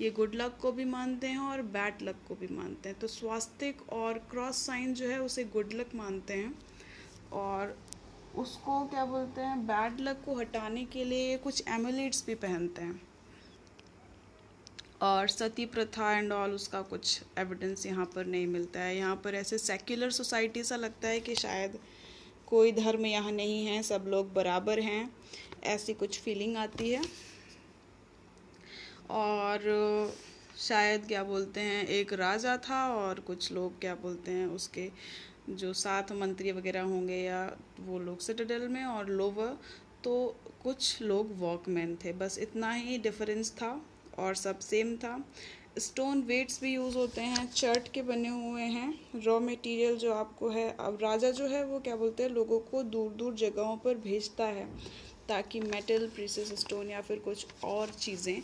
ये गुड लक को भी मानते हैं और बैड लक को भी मानते हैं। तो स्वास्तिक और क्रॉस साइन जो है उसे गुड लक मानते हैं और उसको क्या बोलते हैं बैड लक को हटाने के लिए कुछ एमुलेट्स भी पहनते हैं। और सती प्रथा एंड ऑल उसका कुछ एविडेंस यहाँ पर नहीं मिलता है। यहाँ पर ऐसे सेक्युलर सोसाइटी सा लगता है कि शायद कोई धर्म यहाँ नहीं है, सब लोग बराबर हैं, ऐसी कुछ फीलिंग आती है। और शायद क्या बोलते हैं, एक राजा था और कुछ लोग क्या बोलते हैं, उसके जो सात मंत्री वगैरह होंगे या वो लोग सिटाडेल में और लोवर तो कुछ लोग वॉकमैन थे। बस इतना ही डिफरेंस था। और सब सेम था। स्टोन वेट्स भी यूज़ होते हैं चर्ट के बने हुए हैं। रॉ मटेरियल जो आपको है, अब राजा जो है वो क्या बोलते हैं, लोगों को दूर दूर जगहों पर भेजता है, ताकि मेटल प्रीसेस स्टोन या फिर कुछ और चीज़ें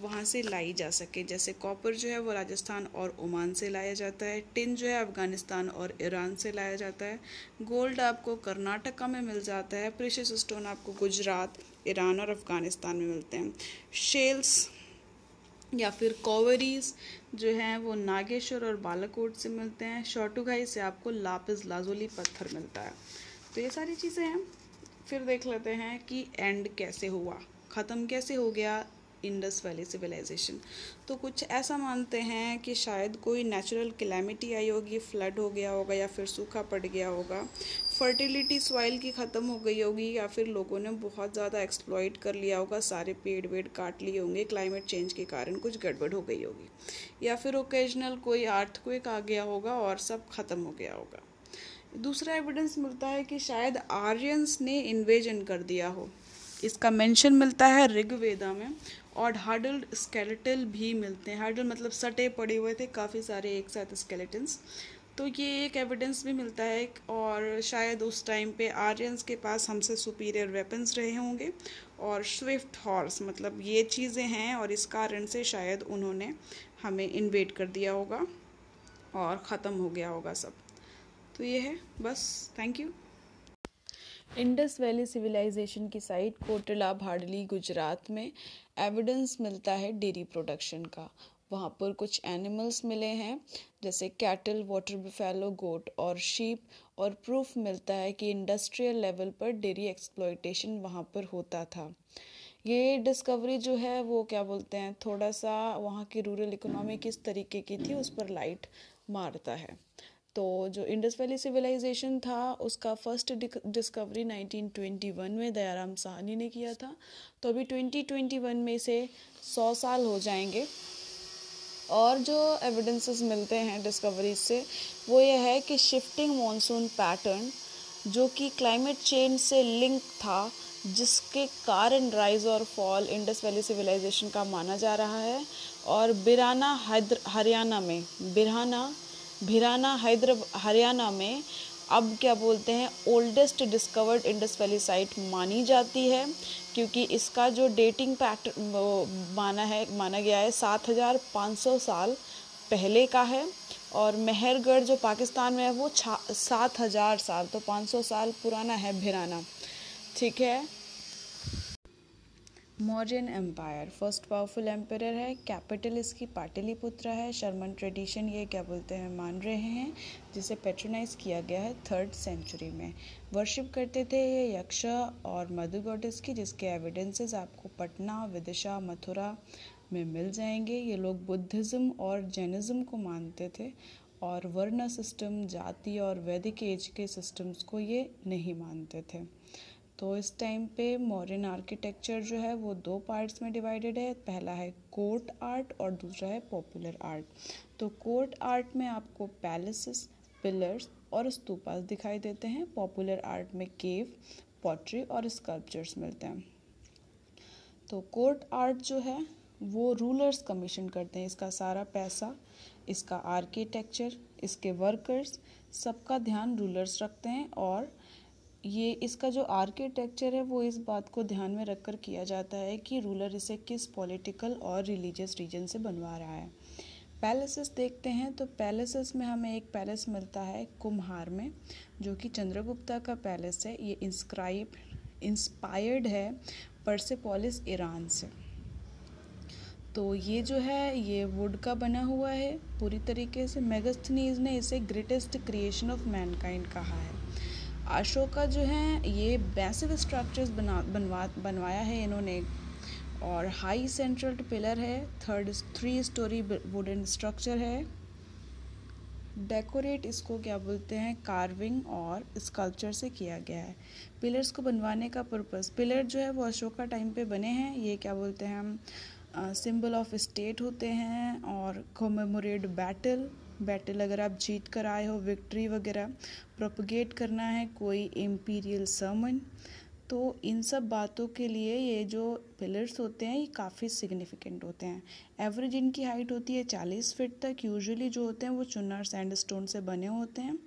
वहाँ से लाई जा सके। जैसे कॉपर जो है वो राजस्थान और ओमान से लाया जाता है टिन जो है अफ़गानिस्तान और ईरान से लाया जाता है। गोल्ड आपको कर्नाटका में मिल जाता है प्रेशस स्टोन आपको गुजरात, ईरान और अफ़गानिस्तान में मिलते हैं। शेल्स या फिर कॉवरीज जो हैं वो नागेश्वर और बालाकोट से मिलते हैं। शॉटुघाई से आपको लापिस लाजोली पत्थर मिलता है। तो ये सारी चीज़ें हैं। फिर देख लेते हैं कि एंड कैसे हुआ। ख़त्म कैसे हो गया? Indus valley civilisation. तो कुछ ऐसा मानते हैं कि शायद कोई नेचुरल क्लैमिटी आई होगी, फ्लड हो गया होगा या फिर सूखा पड़ गया होगा, फर्टिलिटी सॉइल की ख़त्म हो गई होगी या फिर लोगों ने बहुत ज़्यादा एक्सप्लॉइट कर लिया होगा, सारे पेड़ वेड़ काट लिए होंगे क्लाइमेट चेंज के कारण कुछ गड़बड़ हो गई होगी। या फिर ओकेजनल कोई आर्थक्वेक आ गया होगा और सब ख़त्म हो गया होगा। दूसरा एविडेंस मिलता है कि शायद आर्यंस ने इन्वेजन कर दिया हो। इसका मेंशन मिलता है ऋग्वेदा में। और हार्डल्ड स्केलेटल भी मिलते हैं। हार्डल मतलब सटे, पड़े हुए थे, काफ़ी सारे एक साथ स्केलेटन्स। तो ये एक एविडेंस भी मिलता है और शायद उस टाइम पे आर्यंस के पास हमसे सुपीरियर वेपन्स रहे होंगे, और स्विफ्ट हॉर्स मतलब ये चीज़ें हैं, और इस कारण से शायद उन्होंने हमें इन्वेट कर दिया होगा, और ख़त्म हो गया होगा सब। तो ये है, बस thank you Indus valley civilisation की साइट कोटला भाडली, गुजरात में एविडेंस मिलता है डेयरी प्रोडक्शन का। वहाँ पर कुछ एनिमल्स मिले हैं, जैसे कैटल वाटर बिफेलो गोट और शीप और प्रूफ मिलता है कि इंडस्ट्रियल लेवल पर डेयरी एक्सप्लॉयटेशन वहाँ पर होता था। ये डिस्कवरी जो है, वो क्या बोलते हैं, थोड़ा सा वहाँ की रूरल इकोनॉमी किस तरीके की थी, उस पर लाइट मारता है। तो जो इंडस वैली सिविलाइजेशन था, उसका फ़र्स्ट डिस्कवरी 1921 में दयाराम साहनी ने किया था। तो अभी 2021 में से 100 साल हो जाएँगे। और जो एविडेंसेस मिलते हैं डिस्कवरीज से, वो ये है कि शिफ्टिंग मॉनसून पैटर्न जो कि क्लाइमेट चेंज से लिंक था, जिसके कारण राइज और फॉल इंडस वैली सिविलाइजेशन का माना जा रहा है। और बिराना हरियाणा में बिरहाना भिराना, हैदर, हरियाणा में अब क्या बोलते हैं oldest discovered Indus valley site मानी जाती है, क्योंकि इसका जो डेटिंग पैटर्न माना है, माना गया है सात हज़ार पाँच सौ साल पहले का है, और मेहरगढ़ जो पाकिस्तान में है, वो छा, सात हज़ार साल तो पाँच सौ साल पुराना है भिराना। ठीक है? Mauryan empire. First powerful empire है कैपिटल इसकी पाटलिपुत्र है। शर्मन ट्रेडिशन ये क्या बोलते हैं, मान रहे हैं, जिसे पेट्रोनाइज किया गया है थर्ड सेंचुरी में। वर्शिप करते थे ये यक्ष और मधु गॉडेस की, जिसके एविडेंसेस आपको पटना, विदिशा, मथुरा में मिल जाएँगे। ये लोग बुद्धिज़्म और जैनिज़्म को मानते थे और वर्ण सिस्टम जाति और वैदिक एज के सिस्टम्स को ये नहीं मानते थे। तो इस टाइम पे मॉडर्न आर्किटेक्चर जो है वो दो पार्ट्स में डिवाइडेड है। पहला है कोर्ट आर्ट और दूसरा है पॉपुलर आर्ट तो कोर्ट आर्ट में आपको पैलेसेस पिलर्स और स्तूपास दिखाई देते हैं। पॉपुलर आर्ट में केव पॉटरी और स्कल्पचर्स मिलते हैं। तो कोर्ट आर्ट जो है वो रूलर्स कमीशन करते हैं। इसका सारा पैसा, इसका आर्किटेक्चर इसके वर्कर्स सबका ध्यान रूलर्स रखते हैं और ये इसका जो आर्किटेक्चर है, वो इस बात को ध्यान में रखकर किया जाता है कि रूलर इसे किस पॉलिटिकल और रिलीजियस रीजन से बनवा रहा है। पैलेसेस देखते हैं तो पैलेसेस में हमें एक पैलेस मिलता है कुम्हार में, जो कि चंद्रगुप्ता का पैलेस है। ये इंस्क्राइब इंस्पायर्ड है परसेपोलिस ईरान से। तो ये जो है, ये वुड का बना हुआ है पूरी तरीके से। मेगस्थनीज ने इसे ग्रेटेस्ट क्रिएशन ऑफ़ मैनकाइंड कहा है। अशोका जो है, ये बेसिव स्ट्रक्चर्स बना, बनवा, बनवाया है इन्होंने। और हाई सेंट्रल पिलर है third three storey wooden structure है। डेकोरेट इसको क्या बोलते हैं? कार्विंग और स्कल्पचर से किया गया है। पिलर्स को बनवाने का पर्पस पिलर जो है, वो अशोका टाइम पे बने हैं। ये क्या बोलते हैं हम? सिंबल ऑफ़ स्टेट होते हैं और कोमेमोरेट बैटल बैटल अगर आप जीत कर आए हो विक्ट्री वगैरह प्रोपगेट करना है कोई एम्पीरियल समन तो इन सब बातों के लिए ये जो पिलर्स होते हैं, ये काफ़ी सिग्निफिकेंट होते हैं। एवरेज इनकी हाइट होती है चालीस फीट तक यूजुअली जो होते हैं वो चुनार सैंड स्टोन से बने होते हैं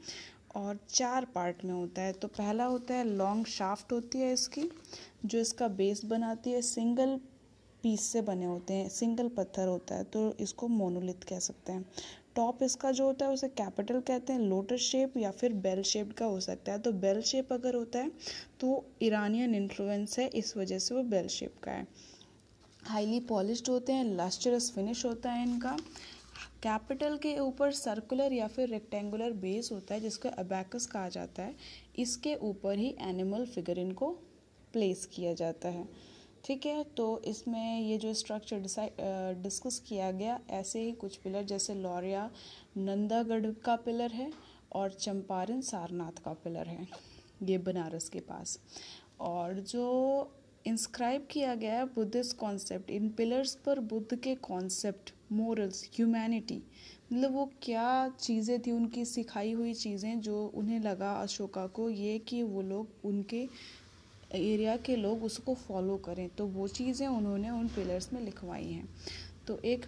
और चार पार्ट में होता है। तो पहला होता है लॉन्ग शाफ्ट होती है इसकी, जो इसका बेस बनाती है सिंगल पीस से बने होते हैं सिंगल पत्थर होता है तो इसको मोनोलिथ कह सकते हैं। टॉप इसका जो होता है, उसे कैपिटल कहते हैं लोटस शेप या फिर बेल शेप्ड का हो सकता है। तो बेल शेप अगर होता है तो ईरानियन इन्फ्लुएंस है, इस वजह से वो बेल शेप का है। हाईली पॉलिश्ड होते हैं लस्टरस फिनिश होता है इनका। कैपिटल के ऊपर सर्कुलर या फिर रेक्टेंगुलर बेस होता है, जिसको अबैकस कहा जाता है। इसके ऊपर ही एनिमल फिगर इनको प्लेस किया जाता है। ठीक है तो इसमें ये जो स्ट्रक्चर डिस्कस किया गया, ऐसे ही कुछ पिलर जैसे लौरिया, नंदागढ़ का पिलर है और चंपारण सारनाथ का पिलर है, ये बनारस के पास। और जो इंस्क्राइब किया गया है बुद्धिस्ट कॉन्सेप्ट इन पिलर्स पर बुद्ध के कॉन्सेप्ट मोरल्स ह्यूमैनिटी मतलब वो क्या चीज़ें थी, उनकी सिखाई हुई चीज़ें जो उन्हें लगा अशोका को, ये कि वो लोग उनके एरिया के लोग उसको फॉलो करें। तो वो चीज़ें उन्होंने उन पिलर्स में लिखवाई हैं। तो एक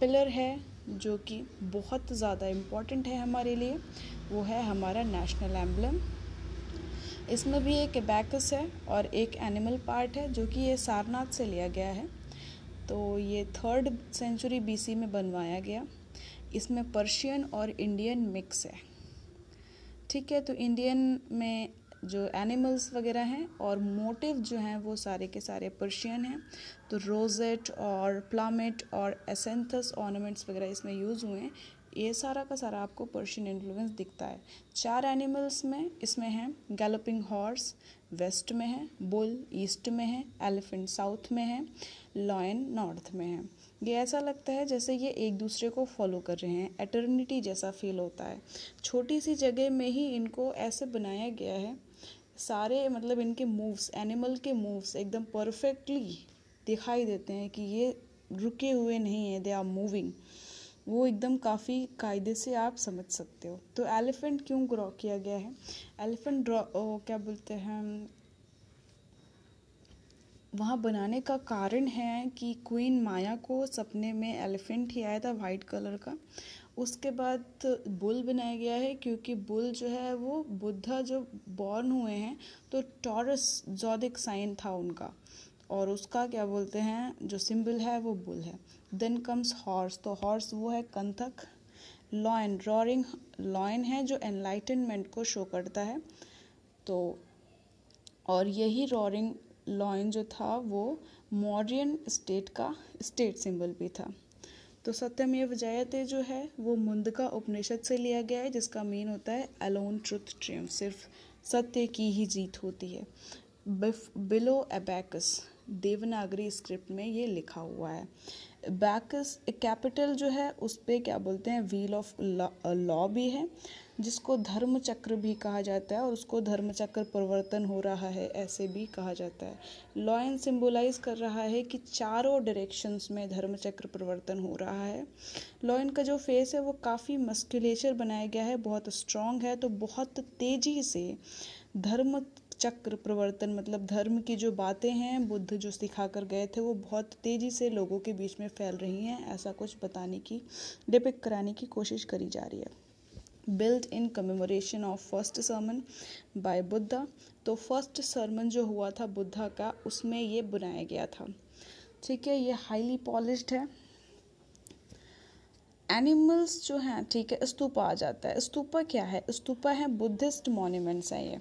पिलर है जो कि बहुत ज़्यादा इंपॉर्टेंट है हमारे लिए। वो है हमारा नेशनल एम्बलम इसमें भी एक बैकस है और एक एनिमल पार्ट है जो कि ये सारनाथ से लिया गया है। तो ये थर्ड सेंचुरी बीसी में बनवाया गया। इसमें पर्शियन और इंडियन मिक्स है। ठीक है तो इंडियन में जो एनिमल्स वगैरह हैं और मोटिव जो हैं वो सारे के सारे पर्शियन हैं। तो रोजेट और प्लामेट और एसेंथस ऑर्नामेंट्स वगैरह इसमें यूज़ हुए हैं। ये सारा का सारा आपको पर्शियन इन्फ्लुएंस दिखता है। चार एनिमल्स में इसमें है गैलोपिंग हॉर्स वेस्ट में है बुल ईस्ट में है एलिफेंट साउथ में है लॉयन नॉर्थ में है। ये ऐसा लगता है जैसे ये एक दूसरे को फॉलो कर रहे हैं। एटर्निटी जैसा फील होता है। छोटी सी जगह में ही इनको ऐसे बनाया गया है। सारे मतलब इनके मूव्स एनिमल के मूव्स एकदम परफेक्टली दिखाई देते हैं कि ये रुके हुए नहीं हैं दे आर मूविंग वो एकदम काफ़ी कायदे से आप समझ सकते हो। तो एलिफेंट क्यों ड्रॉ किया गया है? एलिफेंट ड्रॉ क्या बोलते हैं? वहाँ बनाने का कारण है कि क्वीन माया को सपने में एलिफेंट ही आया था वाइट कलर का। उसके बाद बुल बनाया गया है क्योंकि बुल जो है वो बुद्धा जो बॉर्न हुए हैं तो टॉरस जोदिक साइन था उनका। और उसका क्या बोलते हैं, जो सिंबल है वो बुल है। देन कम्स हॉर्स तो हॉर्स वो है कंथक। लॉयन रॉरिंग लॉयन है जो एनलाइटनमेंट को शो करता है। तो और यही रॉरिंग लॉयन जो था वो मॉरियन स्टेट का स्टेट सिंबल भी था। तो सत्यमेव जयते जो है, वो मुंदका उपनिषद से लिया गया है, जिसका मीन होता है अलोन ट्रुथ ट्रियम सिर्फ़ सत्य की ही जीत होती है। बिफ बिलो एबैकस देवनागरी स्क्रिप्ट में ये लिखा हुआ है। बैकस कैपिटल जो है, उस पर क्या बोलते हैं व्हील ऑफ़ लॉ भी है, जिसको धर्म चक्र भी कहा जाता है और उसको धर्म चक्र परिवर्तन हो रहा है, ऐसे भी कहा जाता है। लॉयन सिंबलाइज कर रहा है कि चारों डायरेक्शंस में धर्म चक्र परिवर्तन हो रहा है। लॉयन का जो फेस है, वो काफ़ी मस्कुलेचर बनाया गया है, बहुत स्ट्रॉन्ग है तो बहुत तेज़ी से धर्म चक्र प्रवर्तन मतलब धर्म की जो बातें हैं, बुद्ध जो सिखा कर गए थे, वो बहुत तेज़ी से लोगों के बीच में फैल रही हैं, ऐसा कुछ बताने की, डिपिक कराने की कोशिश करी जा रही है। Build in commemoration of first sermon by Buddha तो फ़र्स्ट सरमन जो हुआ था बुद्धा का, उसमें ये बनाया गया था। ठीक है, ये हाईली पॉलिश्ड है। एनिमल्स जो हैं, ठीक है, स्तूपा आ जाता है। स्तूपा क्या है? स्तूपा है बुद्धिस्ट मॉन्यूमेंट्स हैं ये।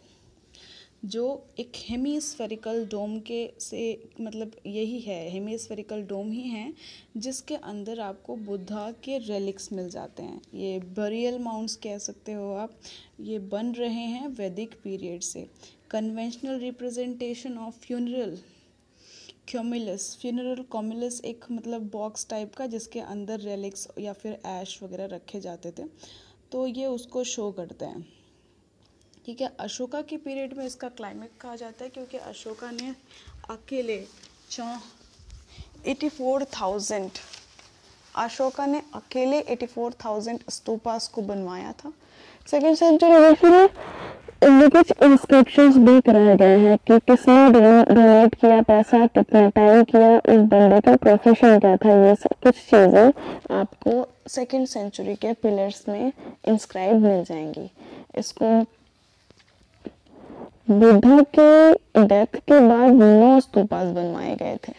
जो एक हेमीस्फेरिकल डोम के से मतलब यही है हेमीस्फेरिकल डोम ही है, जिसके अंदर आपको बुद्धा के रेलिक्स मिल जाते हैं। ये बरियल माउंट्स कह सकते हो आप। ये बन रहे हैं वैदिक पीरियड से। Conventional representation of funeral cumulus funeral cumulus एक मतलब बॉक्स टाइप का, जिसके अंदर रेलिक्स या फिर ऐश वगैरह रखे जाते थे। तो ये उसको शो करते हैं। ठीक है, अशोका के पीरियड में इसका क्लाइमेट कहा जाता है, क्योंकि अशोका ने अकेले चौ एटी फोर थाउज़ेंड अशोका ने अकेले एटी फोर थाउज़ेंड स्तूपास को बनवाया था। सेकेंड सेंचुरी में इनमें कुछ इंस्क्रिप्शंस भी कराए गए हैं कि किसने डोनेट किया, पैसा कितना टाइम किया उस बंदे का प्रोफेशन क्या था, ये सब कुछ चीज़ें आपको सेकेंड सेंचुरी के पिलर्स में इंस्क्राइब मिल जाएँगी। इसको बुद्धा के डेथ के बाद नौ स्तूपास बनवाए गए थे।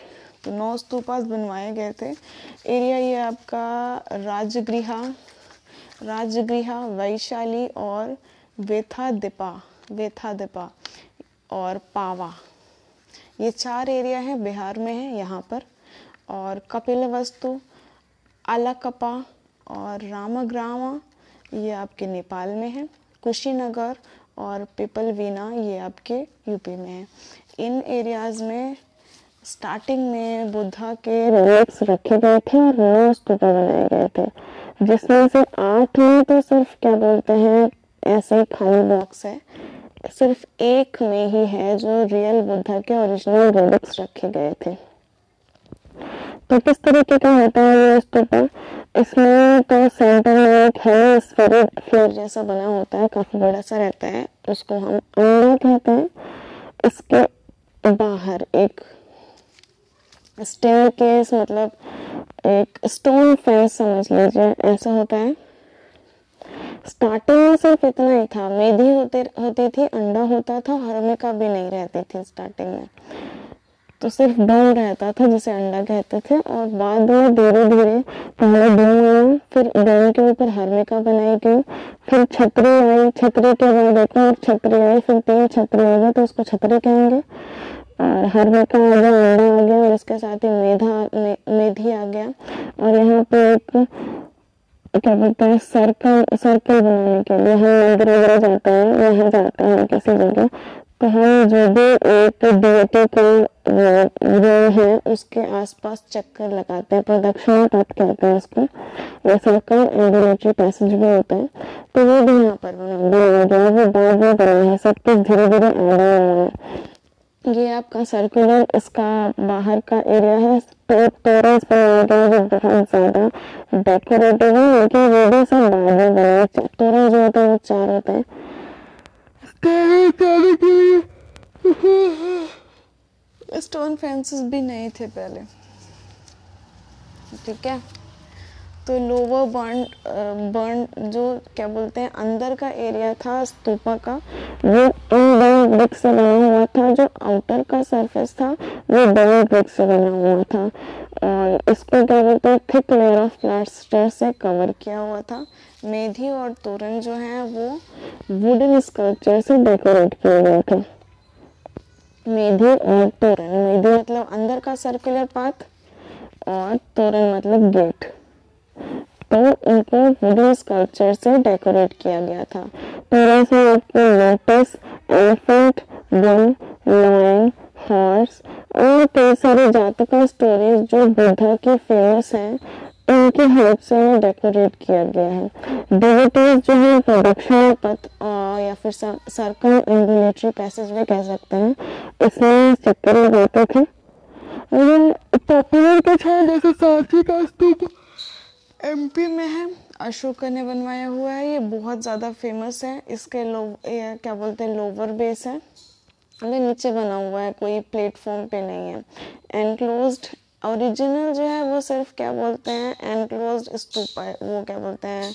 तो नौ स्तूपास बनवाए गए थे। एरिया ये आपका राजगृह राजगृह, वैशाली और वेथा दिपा वेथा दिपा और पावा। ये चार एरिया है, बिहार में है, यहाँ पर। और कपिल वस्तु अलकपा और रामग्रामा, ये आपके नेपाल में है। कुशीनगर और पिपल वीना ये आपके यूपी में है। इन एरियाज़ में स्टार्टिंग में बुद्धा के रिलिक्स रखे गए थे और नौ स्तूपा बनाए गए थे। जिसमें से आठ में तो सिर्फ़ क्या बोलते हैं, ऐसे ही खाली बॉक्स है। सिर्फ़ एक में ही है जो रियल बुद्धा के ओरिजिनल रिलिक्स रखे गए थे। तो किस तरीके का होता है ये स्तूपा इसमें तो सेंटर में एक है स्फेरिक फ्लोर जैसा बना होता है, काफ़ी बड़ा सा रहता है, उसको हम अंडा कहते हैं। इसके बाहर एक स्टेयर केस मतलब एक स्टोन फेंस समझ लीजिए, ऐसा होता है। स्टार्टिंग में सिर्फ़ इतना ही था मेधी होते, होती थी, अंडा होता था हरमिका भी नहीं रहती थी स्टार्टिंग में। तो सिर्फ़ डोम रहता था जिसे अंडा कहते थे और बाद में धीरे धीरे पहले डोम आया फिर डोम के ऊपर हरमिका बनाई गई फिर छतरी आई छतरी के बाद एक और छतरी आई फिर तीन छतरी आ गए तो उसको छतरी कहेंगे। और हरमिका आ गया अंडा आ गया और इसके साथ ही मेधा मे, मेधी आ गया। और यहाँ पे एक क्या बोलते हैं सर्कल सर्कल बनाने के लिए हम मंदिर वगैरह जाते हैं यहाँ जाते हैं किसी जगह तो हम जो भी एक डिएटी का जो है, उसके आसपास चक्कर लगाते हैं प्रदक्षिणा पथ कहते हैं उसको। या सर्कल एंडोमेट्री पैसेज भी होता है। तो वो भी यहाँ पर बना बनाया गया वो बाद में बना है, सब कुछ धीरे धीरे आगे हुआ है। ये आपका सर्कुलर इसका बाहर का एरिया है तो टोरस बनाया गया जो बहुत ज़्यादा डेकोरेटिव है, लेकिन वो भी सब टोरस जो होता है, वो चार होता है। स्टोन फेंसेस भी नहीं थे पहले। ठीक है? तो लोअर बर्न बर्न जो क्या बोलते हैं, अंदर का एरिया था, स्तूपा का, वो इन ब्रिक से बना हुआ था, जो आउटर का सरफेस था, वो डबल ब्रिक से बना हुआ था। और इसको क्या बोलते हैं थिक लेयर ऑफ़ प्लास्टर से कवर किया हुआ था। मेधी और तोरण जो है, वो वुडन स्कल्पचर से डेकोरेट किया गए थे। मेधी, और तोरण। मेधी मतलब अंदर का सर्कुलर पाथ और तोरण मतलब गेट तो उनको वुडन स्कल्पचर से डेकोरेट किया गया था। तोरण से आपको lotus elephant one lion horse और कई सारे जातका स्टोरीज जो बुद्धा की फ़ेमस हैं इनकी हेल्प से ये डेकोरेट किया गया है। डिविटीज जो है प्रोडक्शन पथ या फिर सर्कल एम्बुलेटरी पैसेज में कह सकते हैं। इसमें चक्कर लगाते थे। पॉपुलर कुछ है जैसे साथी का स्तूप एमपी में है, अशोका ने बनवाया हुआ है। ये बहुत ज़्यादा फ़ेमस है। इसके लो, ये क्या बोलते हैं लोअर बेस है। अगर नीचे बना हुआ है, कोई प्लेटफॉर्म पे नहीं है। एनक्लोज्ड ओरिजिनल जो है वो सिर्फ़ क्या बोलते हैं एनक्लोज स्तूपा वो क्या बोलते हैं,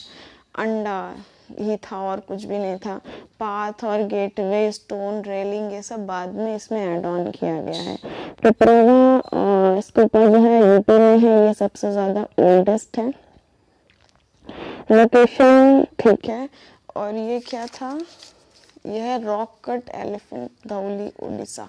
अंडा ही था और कुछ भी नहीं था। पाथ और गेटवे स्टोन रेलिंग ये सब बाद में इसमें ऐड ऑन किया गया है। पिपरोवा स्तूपा जो है यूपी में है, ये सबसे ज़्यादा ओल्डेस्ट है। लोकेशन ठीक है। और ये क्या था? यह rock cut elephant Dhauli Orissa